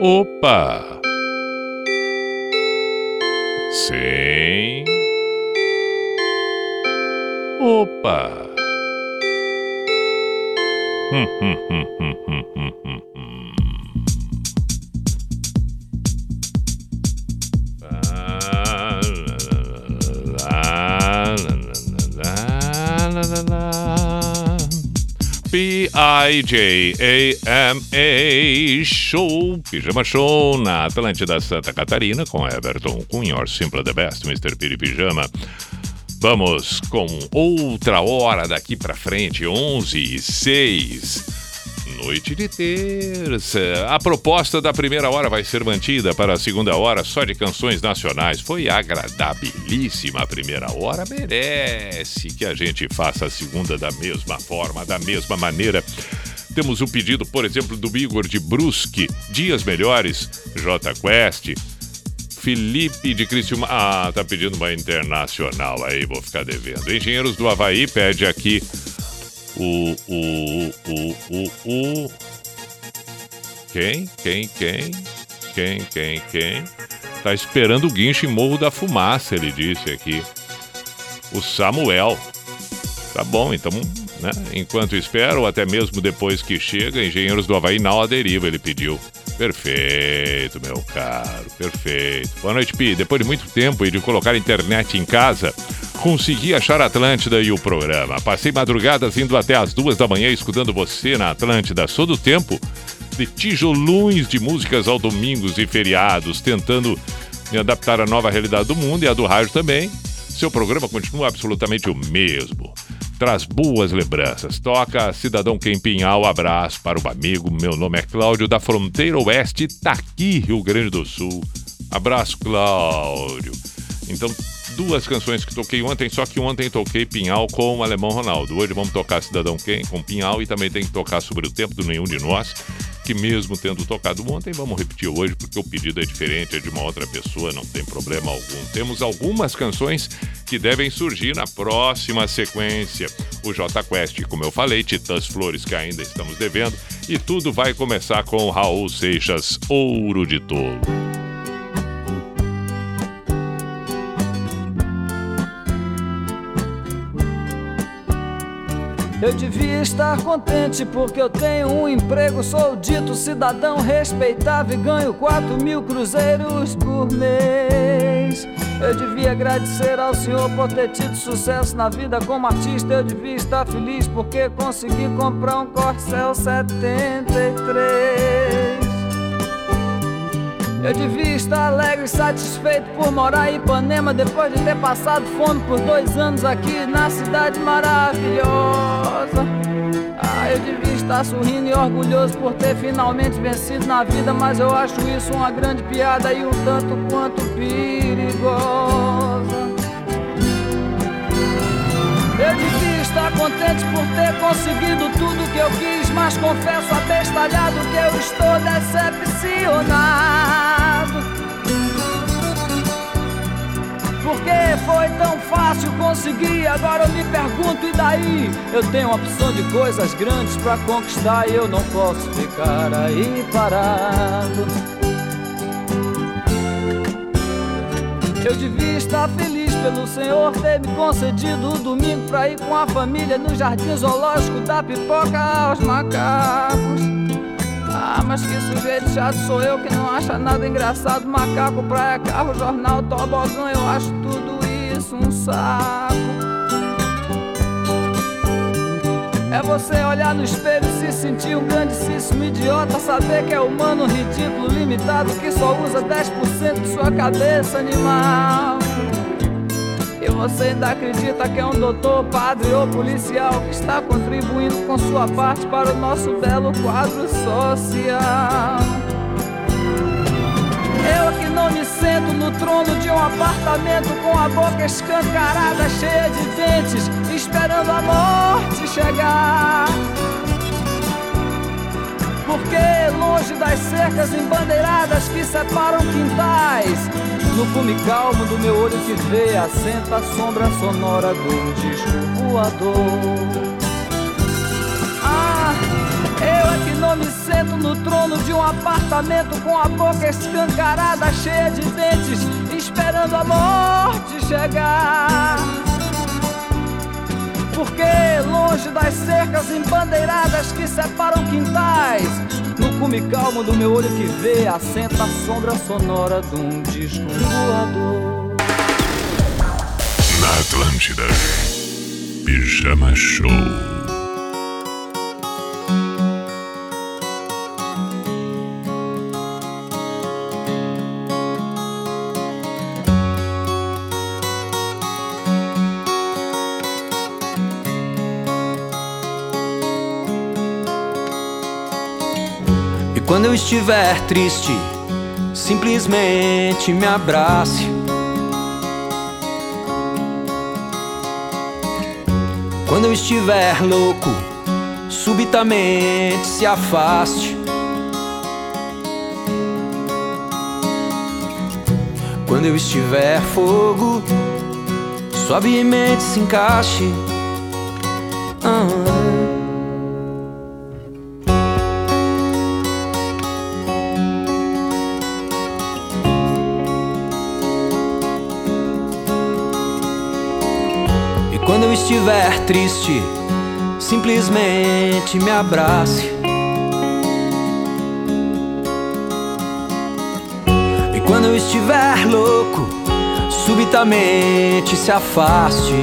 Opa! Sim. Opa! P-I-J-A-M-A Show, Pijama Show na Atlântida Santa Catarina com Everton Cunha, Simple the Best, Mr. Piri Pijama. Vamos com outra hora daqui pra frente, 11 e 6. Noite de terça. A proposta da primeira hora vai ser mantida para a segunda hora só de canções nacionais. Foi agradabilíssima a primeira hora, merece que a gente faça a segunda da mesma forma, da mesma maneira. Temos o pedido, por exemplo, do Igor de Brusque, Dias Melhores, J Quest, Felipe de Criciúma. Ah, tá pedindo uma internacional aí, vou ficar devendo. Engenheiros do Havaí pede aqui o. O. O. O. o quem? Quem? Quem? Quem? Quem? Quem? Tá esperando o guincho em Morro da Fumaça, ele disse aqui. O Samuel. Tá bom, então, né? Enquanto espera, ou até mesmo depois que chega, Engenheiros do Havaí não a deriva, ele pediu. Perfeito, meu caro, perfeito. Boa noite, Pi. Depois de muito tempo e de colocar a internet em casa, consegui achar a Atlântida e o programa. Passei madrugadas indo até as duas da manhã escutando você na Atlântida. Sou do tempo de tijolões de músicas ao domingos e feriados, tentando me adaptar à nova realidade do mundo e à do rádio também. Seu programa continua absolutamente o mesmo. Traz boas lembranças. Toca Cidadão Quempinhal. Abraço para o amigo. Meu nome é Cláudio, da Fronteira Oeste, Itaqui, Rio Grande do Sul. Abraço, Cláudio. Então, duas canções que toquei ontem, só que ontem toquei Pinhal com o Alemão Ronaldo. Hoje vamos tocar Cidadão Quem com Pinhal e também tem que tocar sobre o tempo do nenhum de nós, que mesmo tendo tocado ontem, vamos repetir hoje, porque o pedido é diferente, é de uma outra pessoa, não tem problema algum. Temos algumas canções que devem surgir na próxima sequência. O J Quest, como eu falei, Titãs Flores, que ainda estamos devendo, e tudo vai começar com Raul Seixas, Ouro de Tolo. Eu devia estar contente porque eu tenho um emprego, sou dito cidadão respeitável e ganho 4 mil cruzeiros por mês. Eu devia agradecer ao Senhor por ter tido sucesso na vida como artista. Eu devia estar feliz porque consegui comprar um Corcel 73. Eu devia estar alegre e satisfeito por morar em Ipanema depois de ter passado fome por dois anos aqui na cidade maravilhosa. Ah, eu devia estar sorrindo e orgulhoso por ter finalmente vencido na vida, mas eu acho isso uma grande piada e um tanto quanto perigosa. Eu devia estar contente por ter conseguido tudo que eu quis, mas confesso abestalhado que eu estou decepcionado. Porque foi tão fácil conseguir, agora eu me pergunto, e daí? Eu tenho uma opção de coisas grandes pra conquistar e eu não posso ficar aí parado. Eu devia estar feliz pelo Senhor ter me concedido o domingo pra ir com a família no jardim zoológico da pipoca aos macacos. Ah, mas que sujeito chato sou eu que não acha nada engraçado. Macaco, praia, carro, jornal, tobogã, eu acho tudo isso um saco. É você olhar no espelho e se sentir um grandíssimo idiota. Saber que é humano, ridículo, limitado, que só usa 10% de sua cabeça animal. E você ainda acredita que é um doutor, padre ou policial que está contribuindo com sua parte para o nosso belo quadro social. Eu que não me sento no trono de um apartamento com a boca escancarada, cheia de dentes, esperando a morte chegar. Porque longe das cercas embandeiradas que separam quintais, no cume calmo do meu olho que vê, assenta a sombra sonora do disco voador. Ah, eu é que não me sento no trono de um apartamento com a boca escancarada, cheia de dentes, esperando a morte chegar. Porque longe das cercas embandeiradas que separam quintais, cume calmo do meu olho que vê, assenta a sombra sonora de um disco voador. Na Atlântida. Pijama Show. Quando eu estiver triste, simplesmente me abrace. Quando eu estiver louco, subitamente se afaste. Quando eu estiver fogo, suavemente se encaixe. Ah. Estiver triste, simplesmente me abrace. E quando eu estiver louco, subitamente se afaste.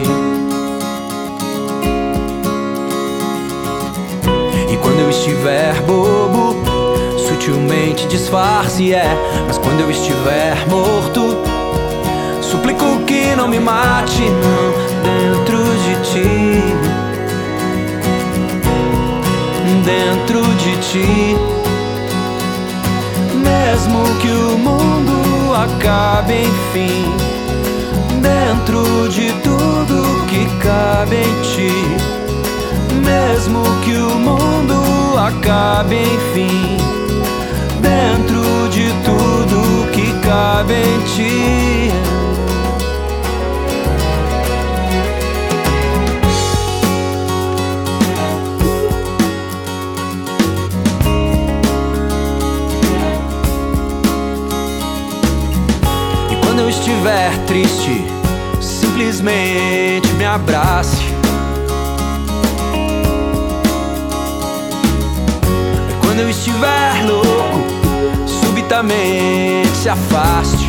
E quando eu estiver bobo, sutilmente disfarce, é. Mas quando eu estiver morto, suplico que não me mate, não, ti. Dentro de ti. Mesmo que o mundo acabe, enfim. Dentro de tudo que cabe em ti. Mesmo que o mundo acabe, enfim. Dentro de tudo que cabe em ti. estiver triste, simplesmente me abrace. Quando eu estiver louco, subitamente se afaste.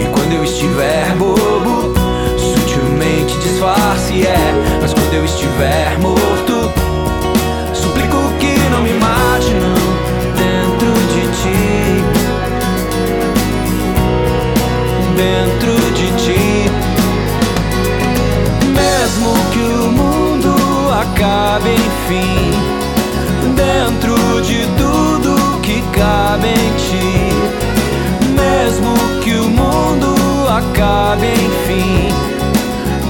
E quando eu estiver bobo, sutilmente disfarce. É, mas quando eu estiver morto Dentro de ti. Mesmo que o mundo acabe, enfim, dentro de tudo que cabe em ti. Mesmo que o mundo acabe, enfim,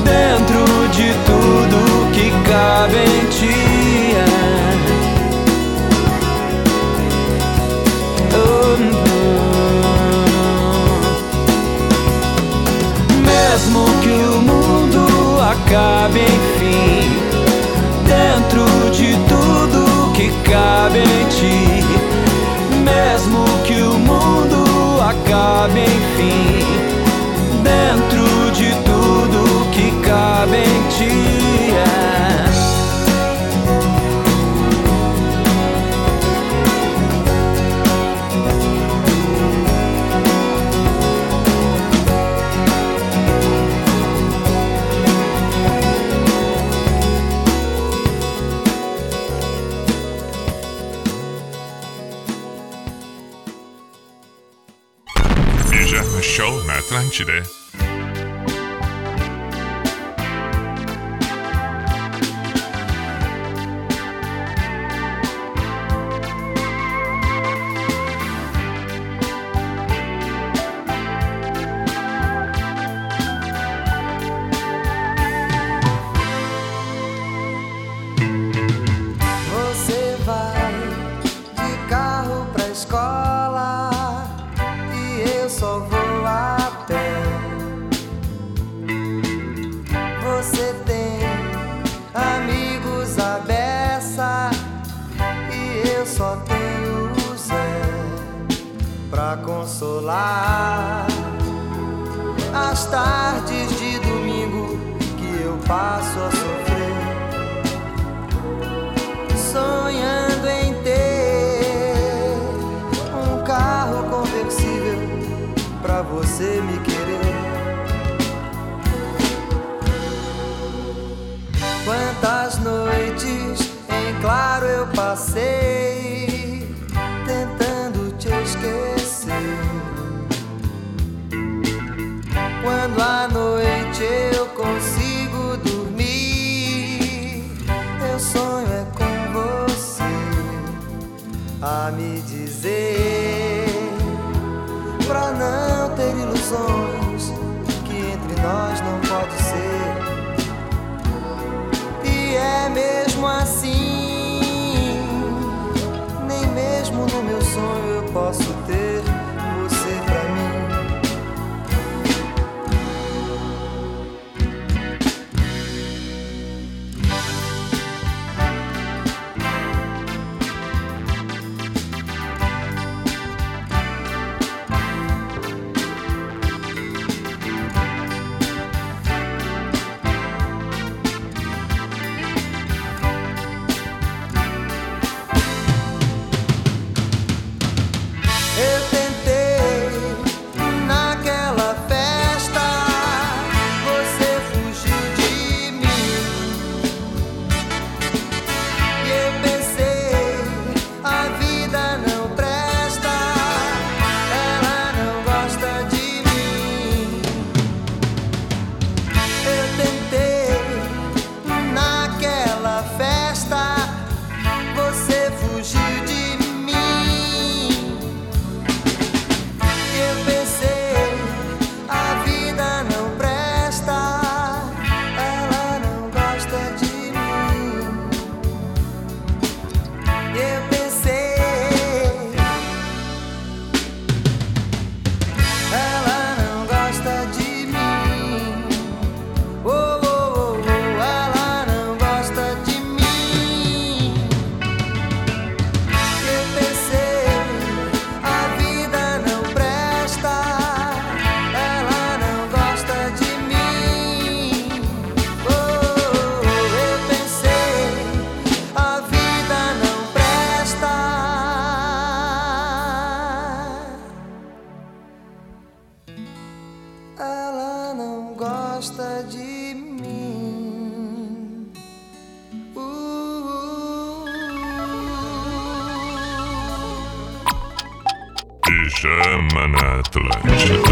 dentro de tudo que cabe em ti. Acabe, enfim, dentro de tudo que cabe em ti. Mesmo que o mundo acabe, enfim, dentro de tudo que cabe em ti. Show na Atlântida. A me dizer pra não ter ilusões que entre nós não pode ser. E é mesmo assim, nem mesmo no meu sonho eu posso ter Atlântica.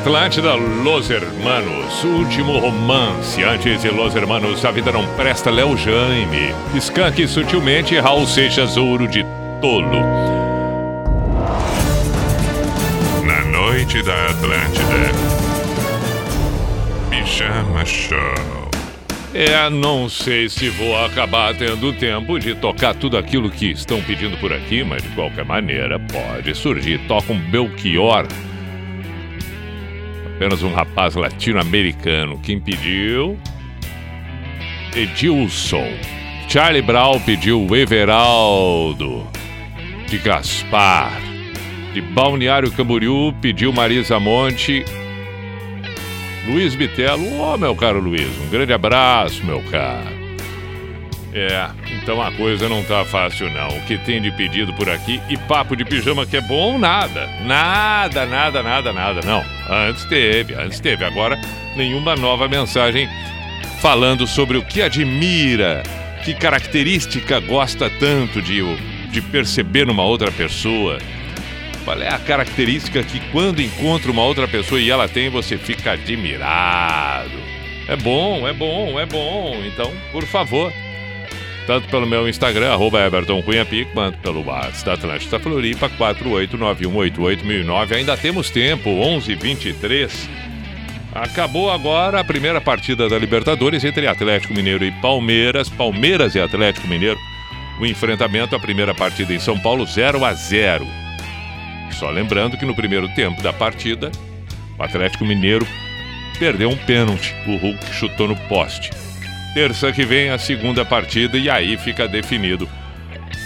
Atlântida, Los Hermanos, Último Romance, antes de Los Hermanos, A Vida Não Presta, Léo Jaime, Skank Sutilmente, Raul Seixas, Ouro de Tolo. Na noite da Atlântida, Pijama Show. É, não sei se vou acabar tendo tempo de tocar tudo aquilo que estão pedindo por aqui, mas de qualquer maneira pode surgir. Toca um Belchior apenas um rapaz latino-americano. Quem pediu? Edilson. Charlie Brown pediu Everaldo. De Gaspar. De Balneário Camboriú pediu Marisa Monte. Luiz Bitelo. Ô, oh, meu caro Luiz, um grande abraço, meu caro. É, então a coisa não tá fácil não. O que tem de pedido por aqui e papo de pijama que é bom, nada. Nada, nada, nada, nada. Não. Antes teve, antes teve. Agora nenhuma nova mensagem falando sobre o que admira, que característica gosta tanto de, de perceber numa outra pessoa. Qual é a característica que quando encontra uma outra pessoa e ela tem, você fica admirado? É bom, é bom, é bom. Então, por favor, tanto pelo meu Instagram, arroba Everton Cunha quanto pelo WhatsApp da Atlântida Floripa, 489188009. Ainda temos tempo, 11h23. Acabou agora a primeira partida da Libertadores entre Atlético Mineiro e Palmeiras. Palmeiras e Atlético Mineiro. O enfrentamento, a primeira partida em São Paulo, 0 a 0 Só lembrando que no primeiro tempo da partida, o Atlético Mineiro perdeu um pênalti. O Hulk chutou no poste. Terça que vem a segunda partida e aí fica definido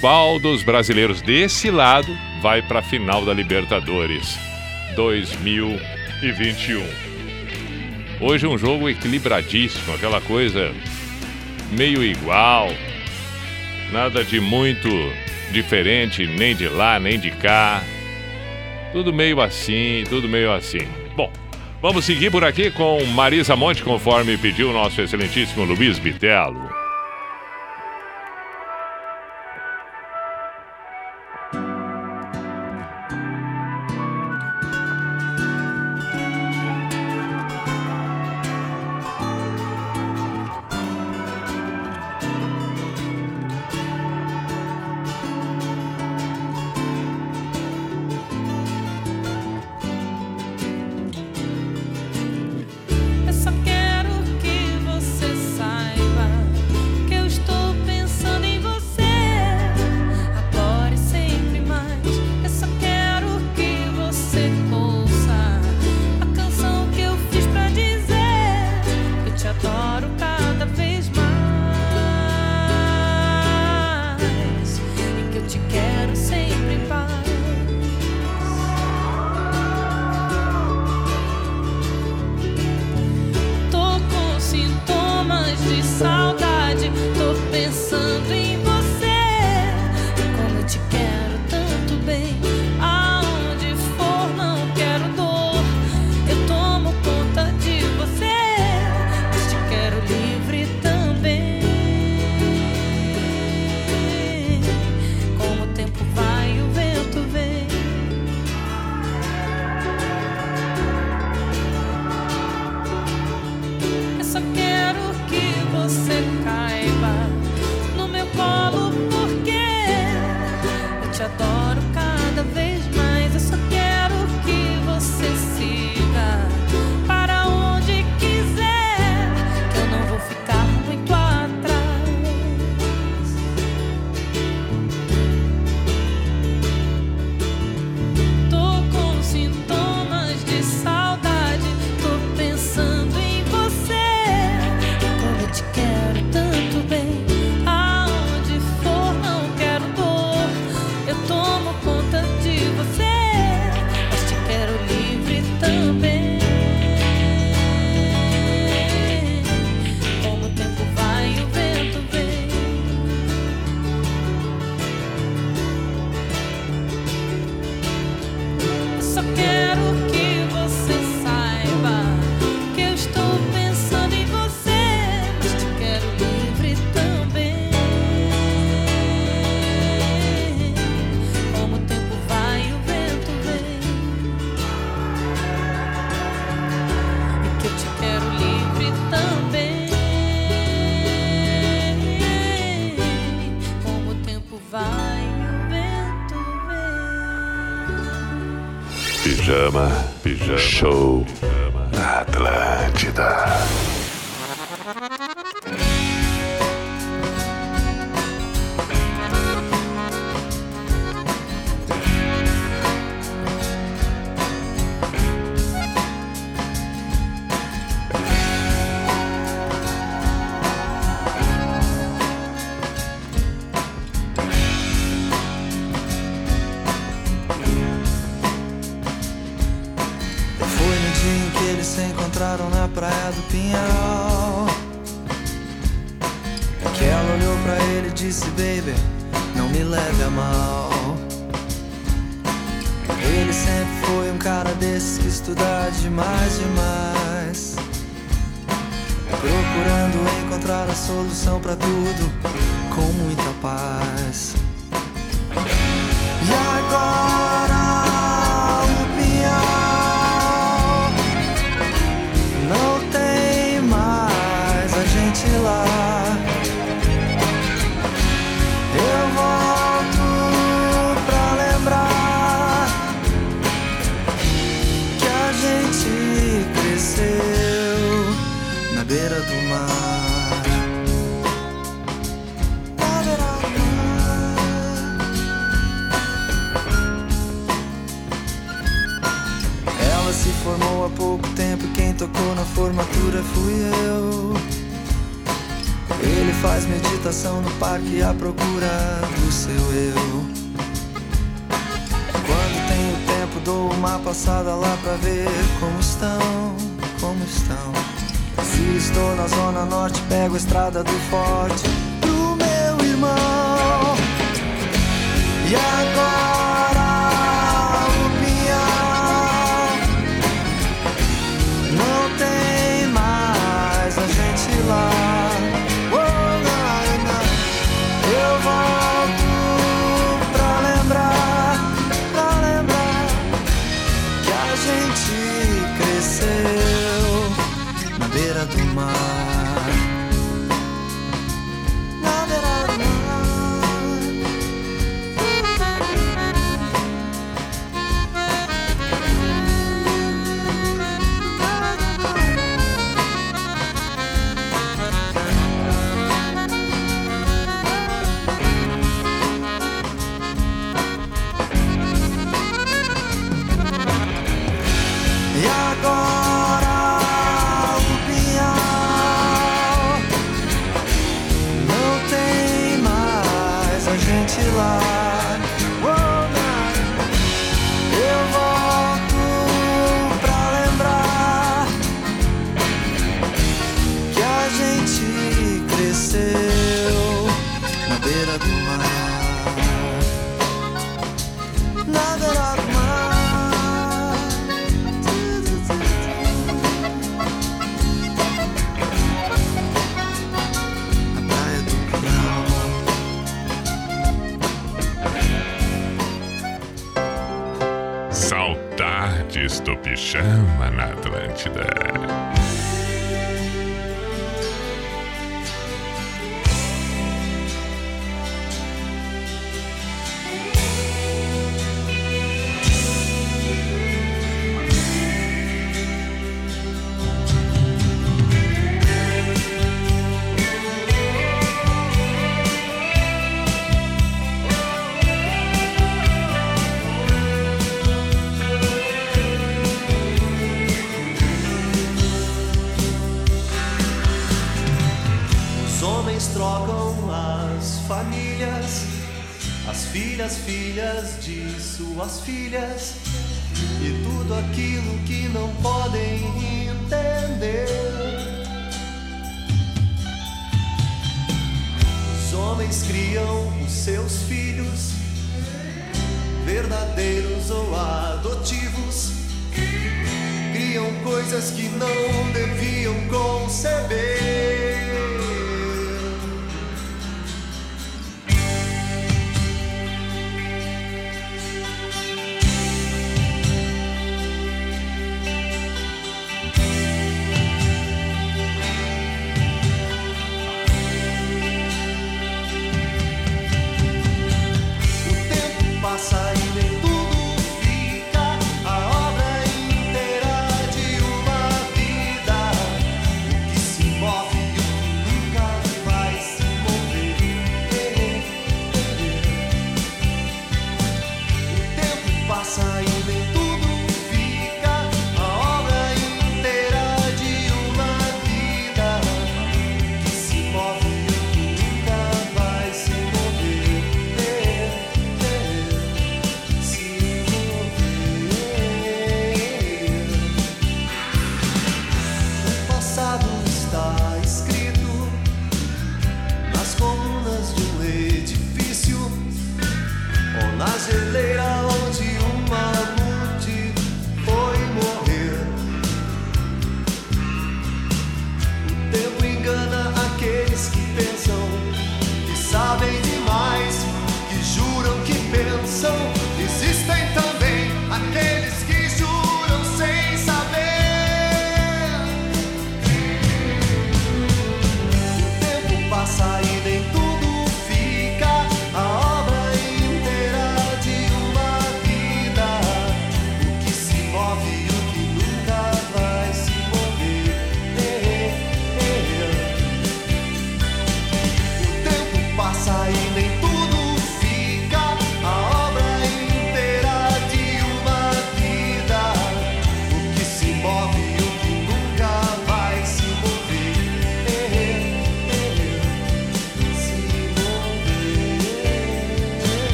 qual dos brasileiros desse lado vai para a final da Libertadores 2021. Hoje um jogo equilibradíssimo, aquela coisa meio igual, nada de muito diferente, nem de lá, nem de cá. Tudo meio assim, tudo meio assim. Vamos seguir por aqui com Marisa Monte, conforme pediu o nosso excelentíssimo Luiz Bitelo.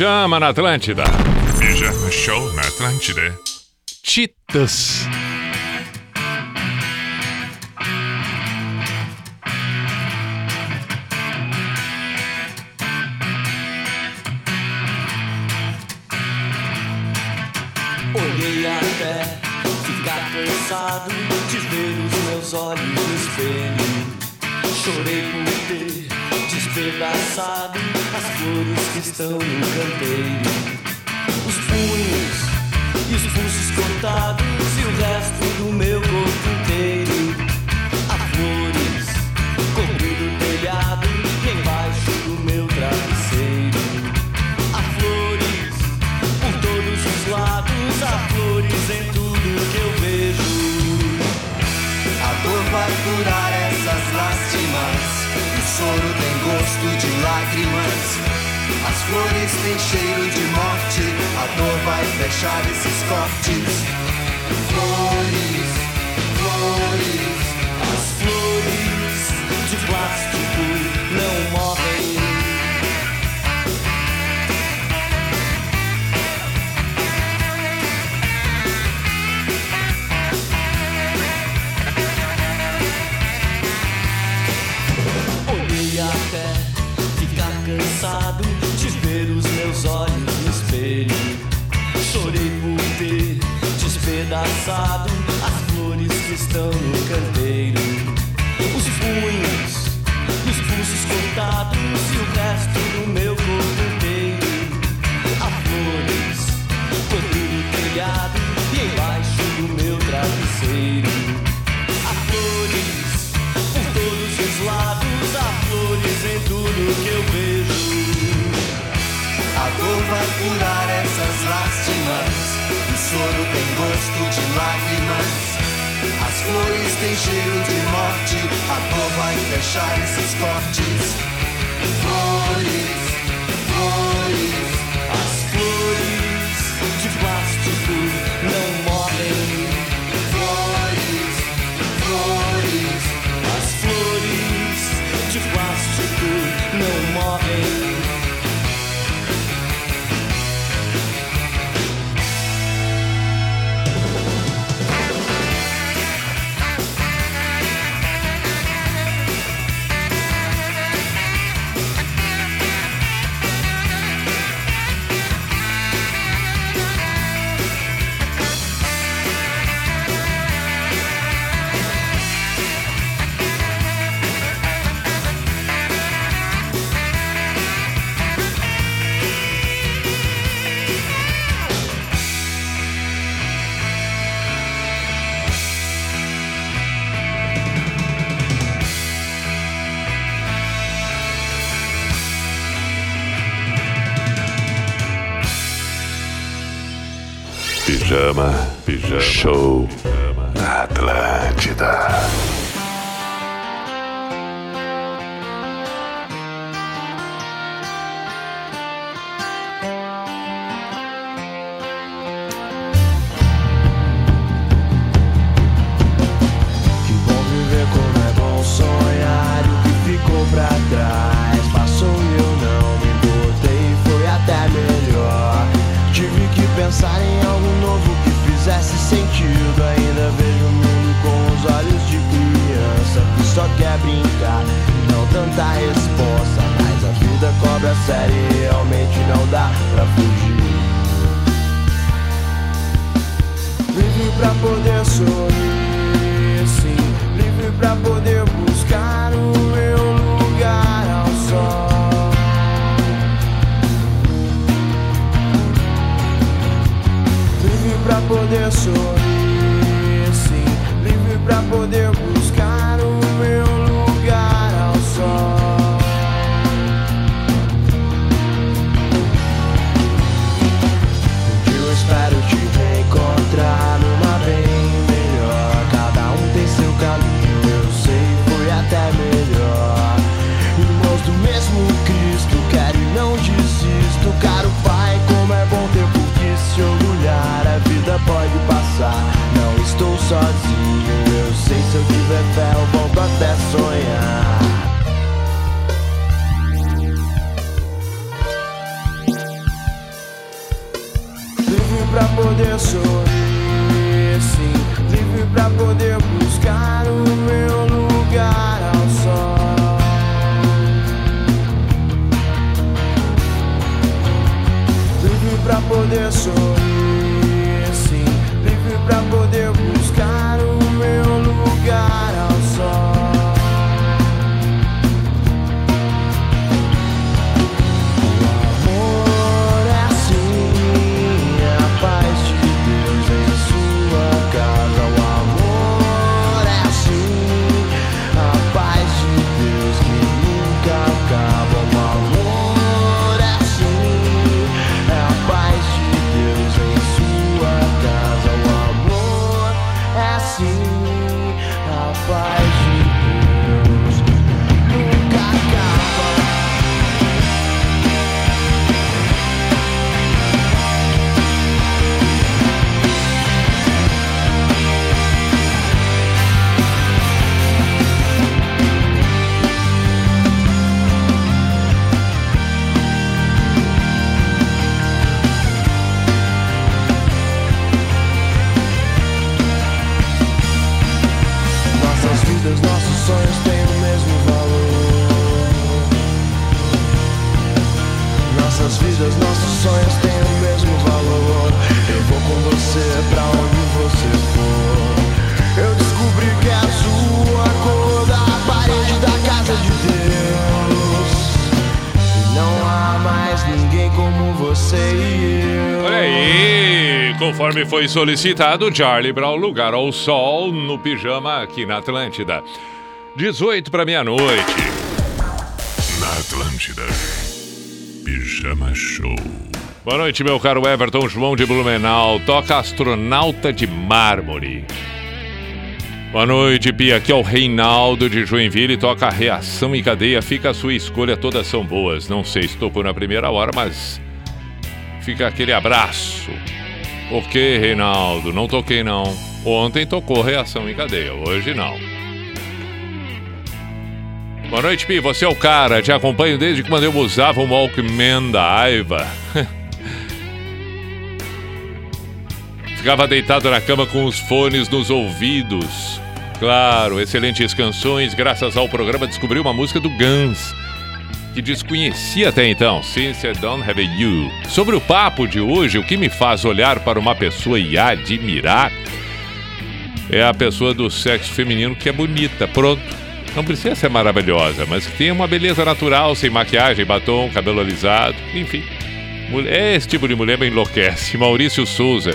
Pijama na Atlântida. Pijama Show na Atlântida. Titas. cheiro de morte. A cor vai fechar esses cortes. Flores, flores. Conforme foi solicitado, Charlie Brown, lugar ao sol, no pijama aqui na Atlântida. 18 para meia-noite. Na Atlântida. Pijama Show. Boa noite, meu caro Everton João de Blumenau. Toca Astronauta de Mármore. Boa noite, Pia. Aqui é o Reinaldo de Joinville. Toca Reação e Cadeia. Fica a sua escolha, todas são boas. Não sei se tocou na primeira hora, mas fica aquele abraço. Ok, Reinaldo, não toquei não. Ontem tocou Reação em Cadeia, hoje não. Boa noite, Pi. Você é o cara. Te acompanho desde quando eu usava o Walkman da Aiva. Ficava deitado na cama com os fones nos ouvidos. Claro, excelentes canções. Graças ao programa descobri uma música do Guns que desconhecia até então, Since I Don't Have You. Sobre o papo de hoje, o que me faz olhar para uma pessoa e admirar é a pessoa do sexo feminino que é bonita, pronto. Não precisa ser maravilhosa, mas que tenha uma beleza natural, sem maquiagem, batom, cabelo alisado, enfim. Mulher- Esse tipo de mulher me enlouquece. Maurício Souza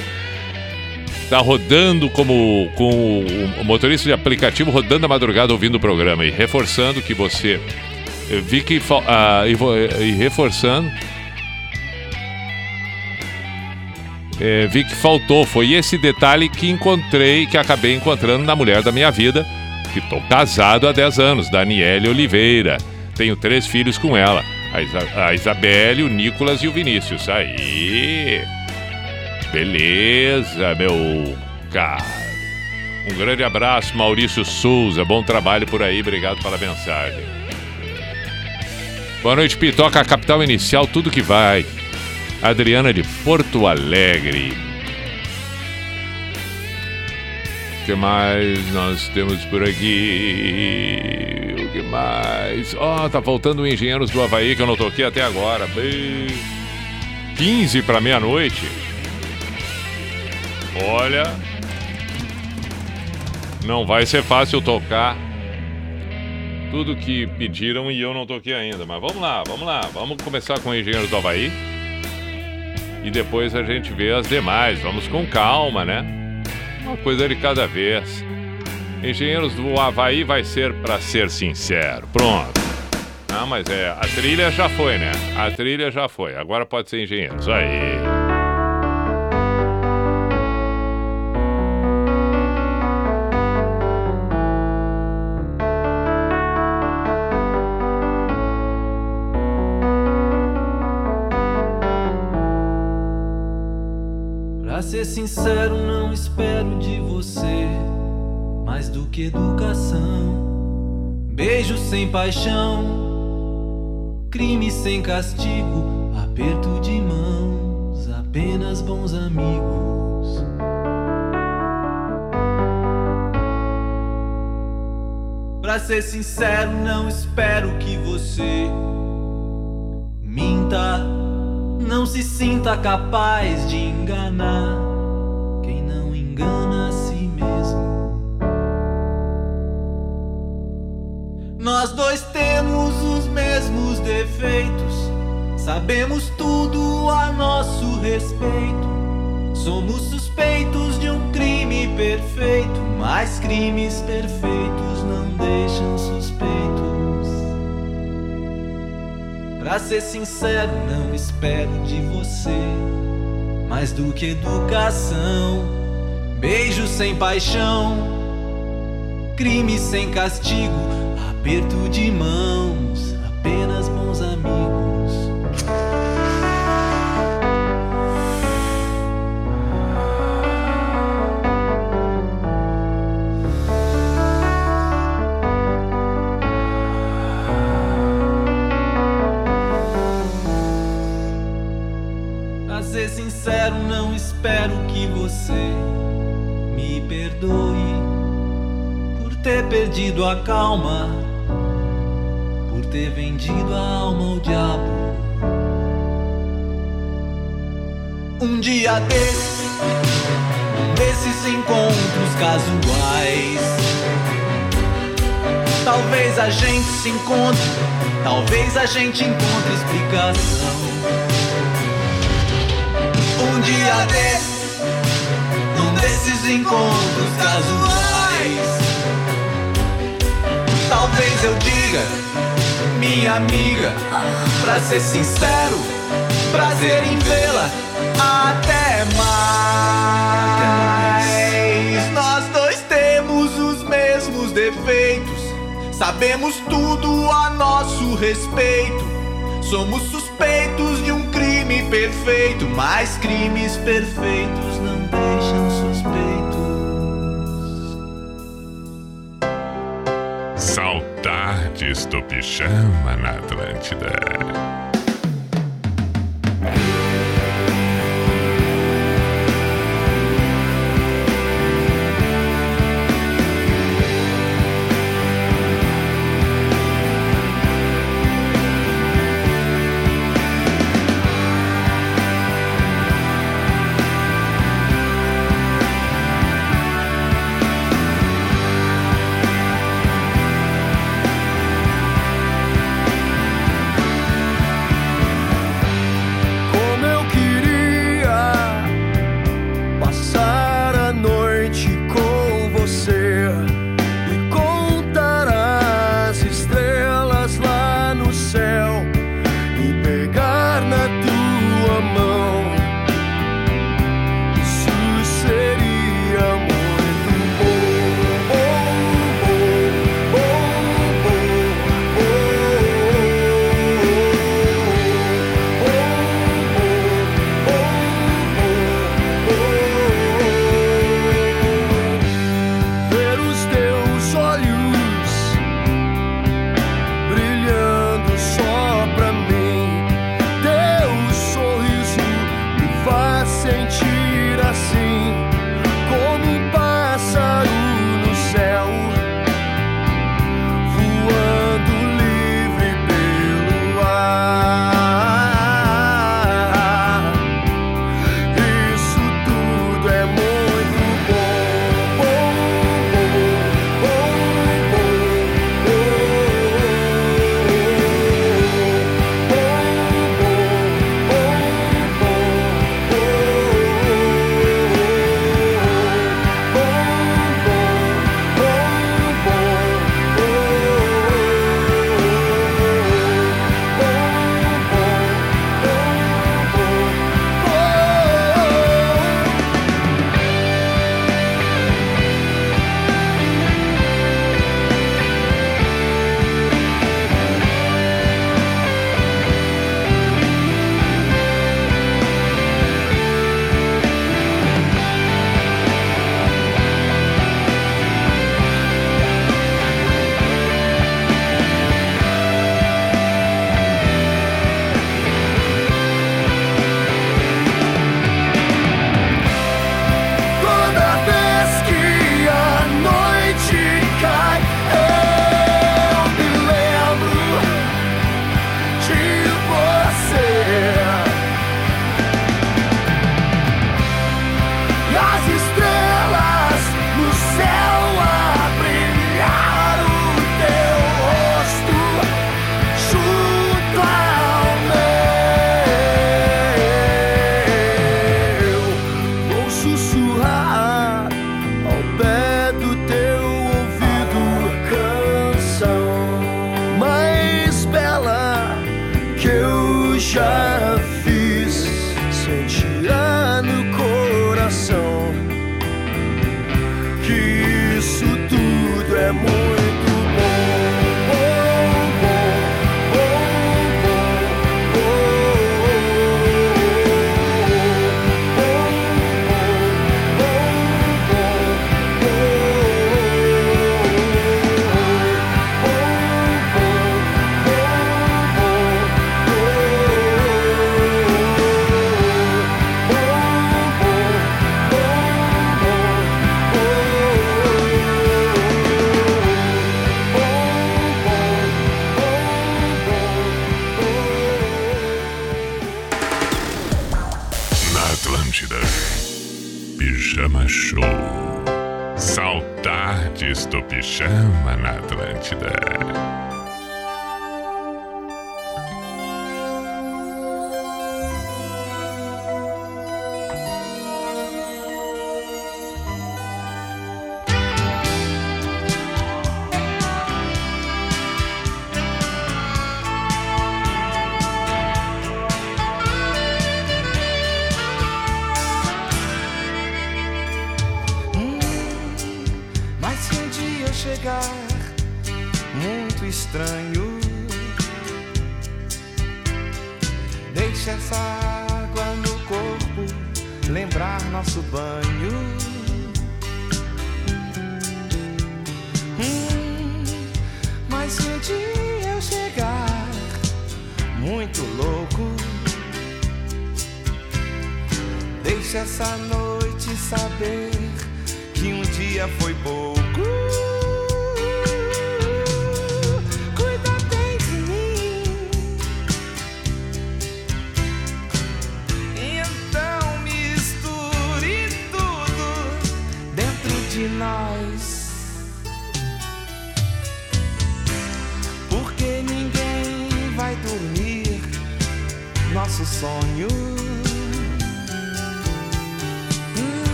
tá rodando como com o motorista de aplicativo rodando a madrugada ouvindo o programa e reforçando que você eu vi que ah, e, vo- e reforçando é, vi que faltou foi esse detalhe que encontrei que acabei encontrando na mulher da minha vida que tô casado há 10 anos Daniele Oliveira. Tenho três filhos com ela a, Isa a Isabelle o Nicolas e o Vinícius. Aí beleza meu cara um grande abraço Maurício Souza. Bom trabalho por aí obrigado pela mensagem Boa noite, Pitoca, capital inicial, tudo que vai. Adriana de Porto Alegre. O que mais nós temos por aqui? O que mais? Ó, tá faltando Engenheiros do Havaí que eu não toquei até agora. Bem... 15 para meia-noite. Olha. Não vai ser fácil tocar tudo que pediram e eu não toquei ainda. Mas vamos lá, vamos lá. Vamos começar com Engenheiros do Havaí. E depois a gente vê as demais. Vamos com calma, né? Uma coisa de cada vez. Engenheiros do Havaí vai ser para ser sincero. Pronto. Ah, mas é. A trilha já foi, né? A trilha já foi. Agora pode ser Engenheiros. Aí. sincero, não espero de você mais do que educação. Beijo sem paixão, crime sem castigo, aperto de mãos, apenas bons amigos. Pra ser sincero, não espero que você minta, não se sinta capaz de enganar engana a si mesmo. Nós dois temos os mesmos defeitos, sabemos tudo a nosso respeito. Somos suspeitos de um crime perfeito, mas crimes perfeitos não deixam suspeitos. Pra ser sincero, não espero de você mais do que educação, beijo sem paixão, crime sem castigo, aperto de mãos, apenas bons amigos. Pra ser sincero, não espero perdido a calma, por ter vendido a alma ao diabo. Um dia desses, um desses encontros casuais. Talvez a gente se encontre, talvez a gente encontre explicação. Um dia desses, num desses encontros casuais. Talvez eu diga, minha amiga, pra ser sincero, prazer em vê-la. Até mais. Nós dois temos os mesmos defeitos, sabemos tudo a nosso respeito. Somos suspeitos de um crime perfeito, mas crimes perfeitos não deixam suspeitos. Saudades do pijama na Atlântida.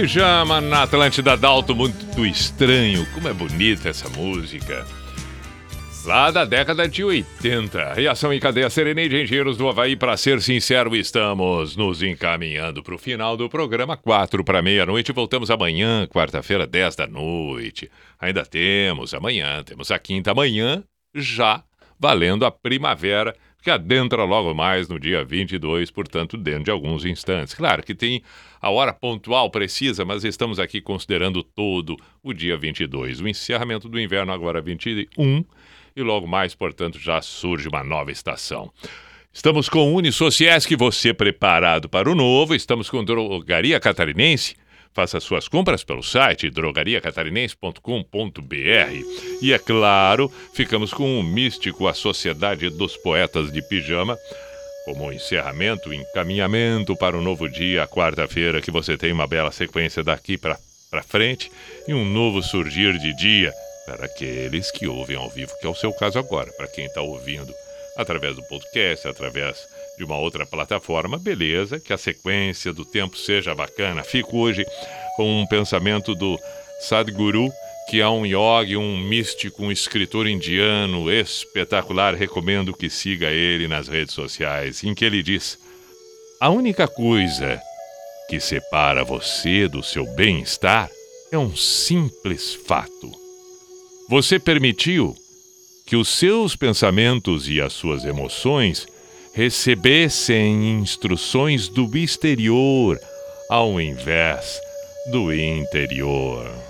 Pijama chama na Atlântida Dalto Muito Estranho. Como é bonita essa música. Lá da década de 80. Reação em cadeia Serenei de Engenheiros do Havaí. Para ser sincero, estamos nos encaminhando para o final do programa. 4 para meia-noite. Voltamos amanhã, quarta-feira, 10 da noite. Ainda temos amanhã, temos a quinta. Amanhã já valendo a primavera que adentra logo mais no dia 22, portanto, dentro de alguns instantes. Claro que tem a hora pontual precisa, mas estamos aqui considerando todo o dia 22. O encerramento do inverno agora 21 e logo mais, portanto, já surge uma nova estação. Estamos com Unisociesc, você preparado para o novo. Estamos com Drogaria Catarinense. Faça suas compras pelo site drogariacatarinense.com.br. E é claro, ficamos com o místico A Sociedade dos Poetas de Pijama, como encerramento, encaminhamento para o novo dia, quarta-feira, que você tem uma bela sequência daqui para frente e um novo surgir de dia para aqueles que ouvem ao vivo, que é o seu caso agora, para quem está ouvindo através do podcast, através de uma outra plataforma, beleza, que a sequência do tempo seja bacana. Fico hoje com um pensamento do Sadhguru, que é um yogi, um místico, um escritor indiano espetacular. Recomendo que siga ele nas redes sociais, em que ele diz: A única coisa que separa você do seu bem-estar é um simples fato. Você permitiu que os seus pensamentos e as suas emoções recebessem instruções do exterior ao invés do interior.